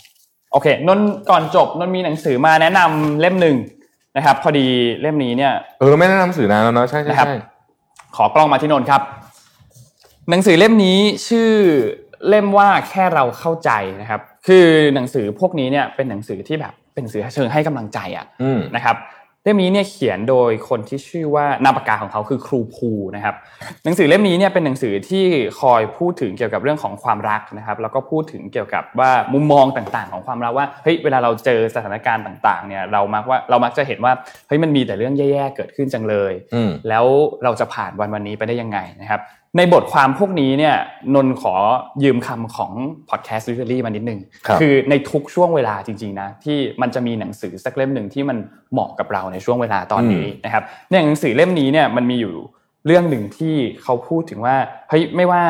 โอเคนนท์ก่อนจบนนท์มีหนังสือมาแนะนำเล่มหนึ่งนะครับ พอดีเล่มนี้เนี่ยเออไม่แนะนำหนังสือนานแล้วเนาะใช่ใช่นะครับใช่ขอกล้องมาที่นนท์ครับ หนังสือเล่มนี้ชื่อเล่มว่าแค่เราเข้าใจนะครับ คือหนังสือพวกนี้เนี่ยเป็นหนังสือที่แบบเป็นหนังสือเชิงให้กำลังใจอะอืมนะครับ เล่มนี้เนี่ยเขียนโดยคนที่ชื่อว่านามปากกาของเขาคือครูภูนะครับ หนังสือเล่มนี้เนี่ยเป็นหนังสือที่คอยพูดถึงเกี่ยวกับเรื่องของความรักนะครับ แล้วก็พูดถึงเกี่ยวกับว่ามุมมองต่างๆ ของความรักว่าเฮ้ยเวลาเราเจอสถานการณ์ต่างๆเนี่ยเรามักว่าเรามักจะเห็นว่าเฮ้ยมันมีแต่เรื่องแย่ๆเกิดขึ้นจังเลยอืมแล้วเราจะผ่านวันวันนี้ไปได้ยังไงนะครับ ในบทความพวกนี้เนี่ยนนท์ขอยืมคำของ podcast literary มานิดนึงครับอในทุกช่วงเวลาจริงๆนะที่มันจะมีหนังสือสักเล่มหนึ่งที่มันเหมาะกับเราในช่วงเวลาตอนนี้นะครับในหนังสือเล่มนี้เนี่ยมันมีอยู่เรื่องหนึ่งที่เขาพูดถึงว่าเฮ้ยไม่ว่า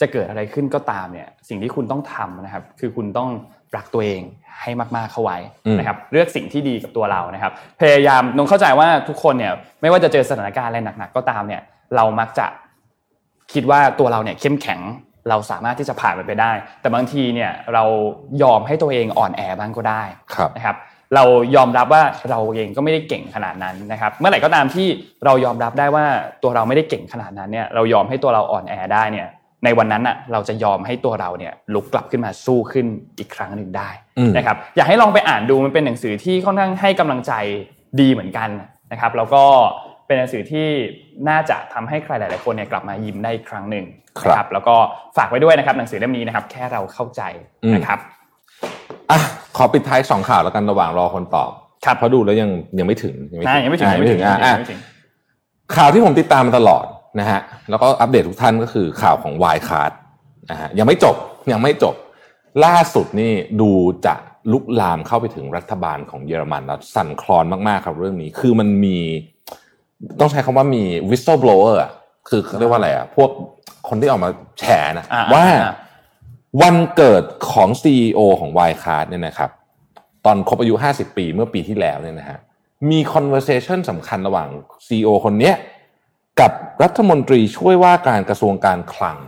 จะเกิดอะไรขึ้นก็ตามเนี่ยสิ่งที่คุณต้องทำนะครับ คือคุณต้องรักตัวเองให้มากๆเข้าไว้นะครับเลือกสิ่งที่ดีกับตัวเรานะครับ พยายามนงเข้าใจว่าทุกคนเนี่ยไม่ว่าจะเจอสถานการณ์อะไรหนัก ๆ ก็ตามเนี่ยเรามักจะ คิดว่าตัวเราเนี่ยเข้มแข็งเราสามารถที่จะผ่านมันไปได้ แต่บางทีเนี่ยเรายอมให้ตัวเองอ่อนแอบ้างก็ได้ครับนะครับ เรายอมรับว่าเราเองก็ไม่ได้เก่งขนาดนั้นนะครับ เมื่อไหร่ก็ตามที่เรายอมรับได้ว่าตัวเราไม่ได้เก่งขนาดนั้นเนี่ยเรายอมให้ตัวเราอ่อนแอได้เนี่ยในวันนั้นอะเราจะยอมให้ตัวเราเนี่ยลุกกลับขึ้นมาสู้ขึ้นอีกครั้งหนึ่งได้อืมนะครับอยากให้ลองไปอ่านดูมันเป็นหนังสือที่ค่อนข้างให้กำลังใจดีเหมือนกันนะครับ แล้วก็ เป็นหนังสือที่น่าจะทำให้ใครหลาย ๆ คนเนี่ยกลับมายิ้มได้อีกครั้งหนึ่งครับนะแล้วก็ฝากไว้ด้วยนะครับหนังสือเล่มนี้นะครับ แค่เราเข้าใจอืมนะครับอะขอปิดท้ายสองข่าวแล้วกันระหว่างรอคนตอบครับเพราะดูแล้วยังยังไม่ถึงอ่ายังไม่ถึงอ่ายังไม่ถึงอะอะยังไม่ถึงข่าวที่ผมติดตามมาตลอดนะฮะแล้วก็อัปเดตทุกท่านก็คือข่าวของวายคาร์ดนะฮะยังไม่จบยังไม่จบ ล่าสุดนี่ดูจะลุกลามเข้าไปถึงรัฐบาลของเยอรมันแล้วสั่นคลอนมากๆครับเรื่องนี้ คือมันมี ต้องใช้คำว่ามี whistleblower อะคือเขาเรียกว่าอะไรอะพวกคนที่ออกมาแฉนะอ่าว่าอ่าวันเกิดของ CEO ของ w i ค c a r d เนี่ยนะครับ ตอนครบอายุ 50 ปีเมื่อปีที่แล้วเนี่ยนะฮะมี conversation สำคัญระหว่าง CEO คนเนี้ยกับรัฐมนตรีช่วยว่าการกระทรวงการคลัง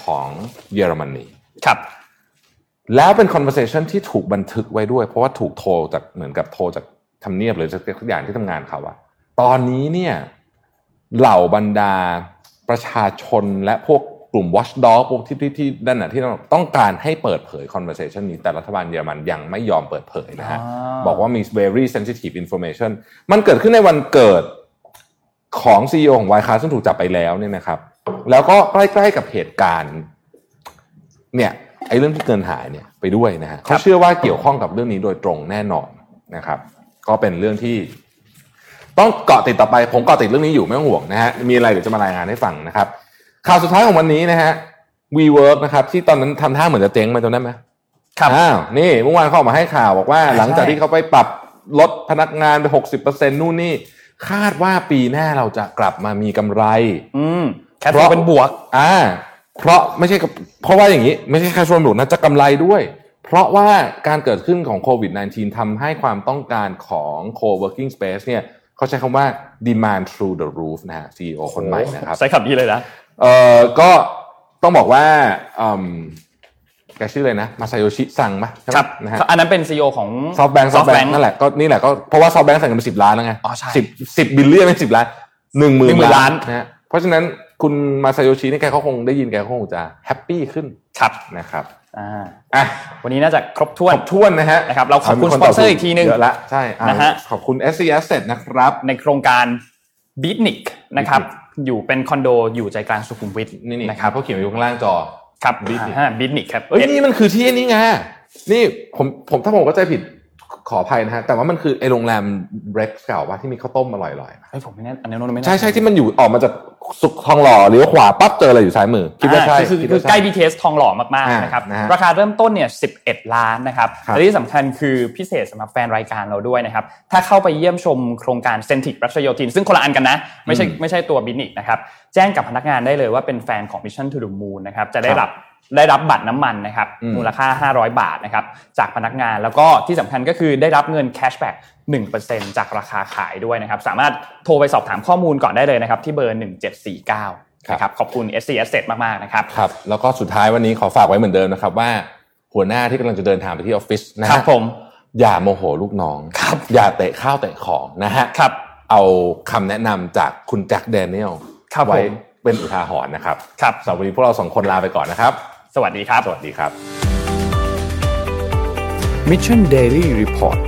ของเยอรมนีครับแล้วเป็น conversation ที่ถูกบันทึกไว้ด้วย เพราะว่าถูกโทรจากเหมือนกับโทรจากทำเนียบหรือจากทุกอย่างที่ทำงานเขาอะ ตอนนี้เนี่ยเหล่าบรรดาประชาชนและพวกกลุ่ม watchdog พวกที่ที่ที่นั่นน่ะที่ต้องการให้เปิดเผย conversation นี้ แต่รัฐบาลเยอรมันยังไม่ยอมเปิดเผยนะฮะอ่าบอกว่ามี very sensitive information มันเกิดขึ้นในวันเกิดของ CEO ของ y c a r ซึ่งถูกจับไปแล้วเนี่ยนะครับ แล้วก็ใกล้ๆกับเหตุการณ์ เนี่ยไอ้เรื่องที่เกินหายเนี่ยไปด้วยนะฮะเขาเชื่อว่าเกี่ยวข้องกับเรื่องนี้โดยตรงแน่นอนนะครับ ก็เป็นเรื่องที่ ต้องเกาะติดต่อไปผมเกาะติดเรื่องนี้อยู่ไม่ต้องห่วงนะฮะมีอะไรเดี๋ยวจะมารายงานให้ฟังนะครับข่าวสุดท้ายของวันนี้นะฮะ WeWork นะครับที่ตอนนั้นทำท่าเหมือนจะเจ๊งไปจำได้ไหมครับอ้าวนี่เมื่อวานเขาออกมาให้ข่าวบอกว่าใช่หลังจากที่เขาไปปรับลดพนักงานไปหกสิบเปอร์เซ็นนู่นนี่ คาดว่าปีหน้าเราจะกลับมามีกำไร อืมแค่เพราะเป็นบวก อ่า เพราะไม่ใช่กับเพราะว่าอย่างนี้ ไม่ใช่แค่ชวนบุกนะจะกำไรด้วย เพราะว่าการเกิดขึ้นของโควิด -19 ทำให้ความต้องการของ co-working space เนี่ย เขาใช้คำว่า demand through the roof นะฮะ CEO คนใหม่นะครับใช้คำนี้เลยนะเอ่อก็ต้องบอกว่าอืมแกชื่ออะไรนะมาซาโยชิซังปะใช่ไหมครับนะฮะอันนั้นเป็นซีอของซอฟแบงค์ซอฟแบง SoftBank ค์นั่นแหละก็นี่แหละก็เพราะว่า SoftBank ใส่เงินไปสิบล้านแล้วไงอ๋อใช่สิบสิบ billion เป็นสิบล้านหนึ่งหมื่น10,000ล้านนะฮะเพราะฉะนั้นคุณมาซาโยชินี่แกก็คงได้ยินแกก็คงจะแฮปปี้ขึ้นครับนะครับ อ่าอะวันนี้น่าจะครบถ้วนขอบท้วนนะฮะนะครับเราขอบคุณมีสปอนเซอร์อีกทีหนึ่งเยอะละใช่อ่นะฮะขอบคุณ s c Asset นะครับ ในโครงการ b i t n i c นะครับอยู่เป็นคอนโดอยู่ใจกลางสุขุมวิทนี่นี่นะครับเขาเขียนอยู่ข้างล่างจอครับ Bitnik บิทนิกครับเอ้ยนี่มันคือที่นี่ไงนี่ผมผมถ้าผมเข้าใจผิดขออภัยนะฮะแต่ว่ามันคือไอโรงแรมเบรกเก่าว่าที่มีข้าวต้มอร่อยๆเฮ้ยผมไม่แน่อันนี้นนท์ไม่แน่ใช่ใช่ที่มันอยู่ออกมาจาก สุขทองหล่อเลี้ยวขวาปั๊บเจออะไรอยู่ซ้ายมือคิดว่าใช่อ่คือคิดคือว่าใกล้ช่ BTS ทองหล่อมากอ่าๆนะครับนะฮะราคาเริ่มต้นเนี่ย11 ล้านนะครับครับและที่สำคัญคือพิเศษสำหรับแฟนรายการเราด้วยนะครับถ้าเข้าไปเยี่ยมชมโครงการ Centric รัชโยธิน ซึ่งคนละอันกันนะ ไม่ใช่อืมไม่ใช่ตัว BEATNIQ นะครับแจ้งกับพนักงานได้เลยว่าเป็นแฟนของ Mission to the Moon นะครับจะได้ครับรับได้รับบัตรน้ำมันนะครับอืมมูลค่า 500 บาทนะครับจากพนักงานแล้วก็ที่สำคัญก็คือได้รับเงิน cashback 1%จากราคาขายด้วยนะครับ สามารถโทรไปสอบถามข้อมูลก่อนได้เลยนะครับ ที่เบอร์ 1749นะครับขอบคุณ SC Asset มาก ๆ นะครับครับ แล้วก็สุดท้ายวันนี้ขอฝากไว้เหมือนเดิมนะครับว่าหัวหน้าที่กำลังจะเดินทางไปที่ออฟฟิศนะฮะครับผมอย่าโมโหลูกน้องครับอย่าเตะข้าวเตะของนะฮะครับเอาคำแนะนำจากคุณแจ็คแดเนียลครับไว้ผม เป็นอุทาหรณ์นะครับครับสำหรับวันนี้พวกเราสองคนลาไปก่อนนะครับ สวัสดีครับ สวัสดีครับ Mission Daily Report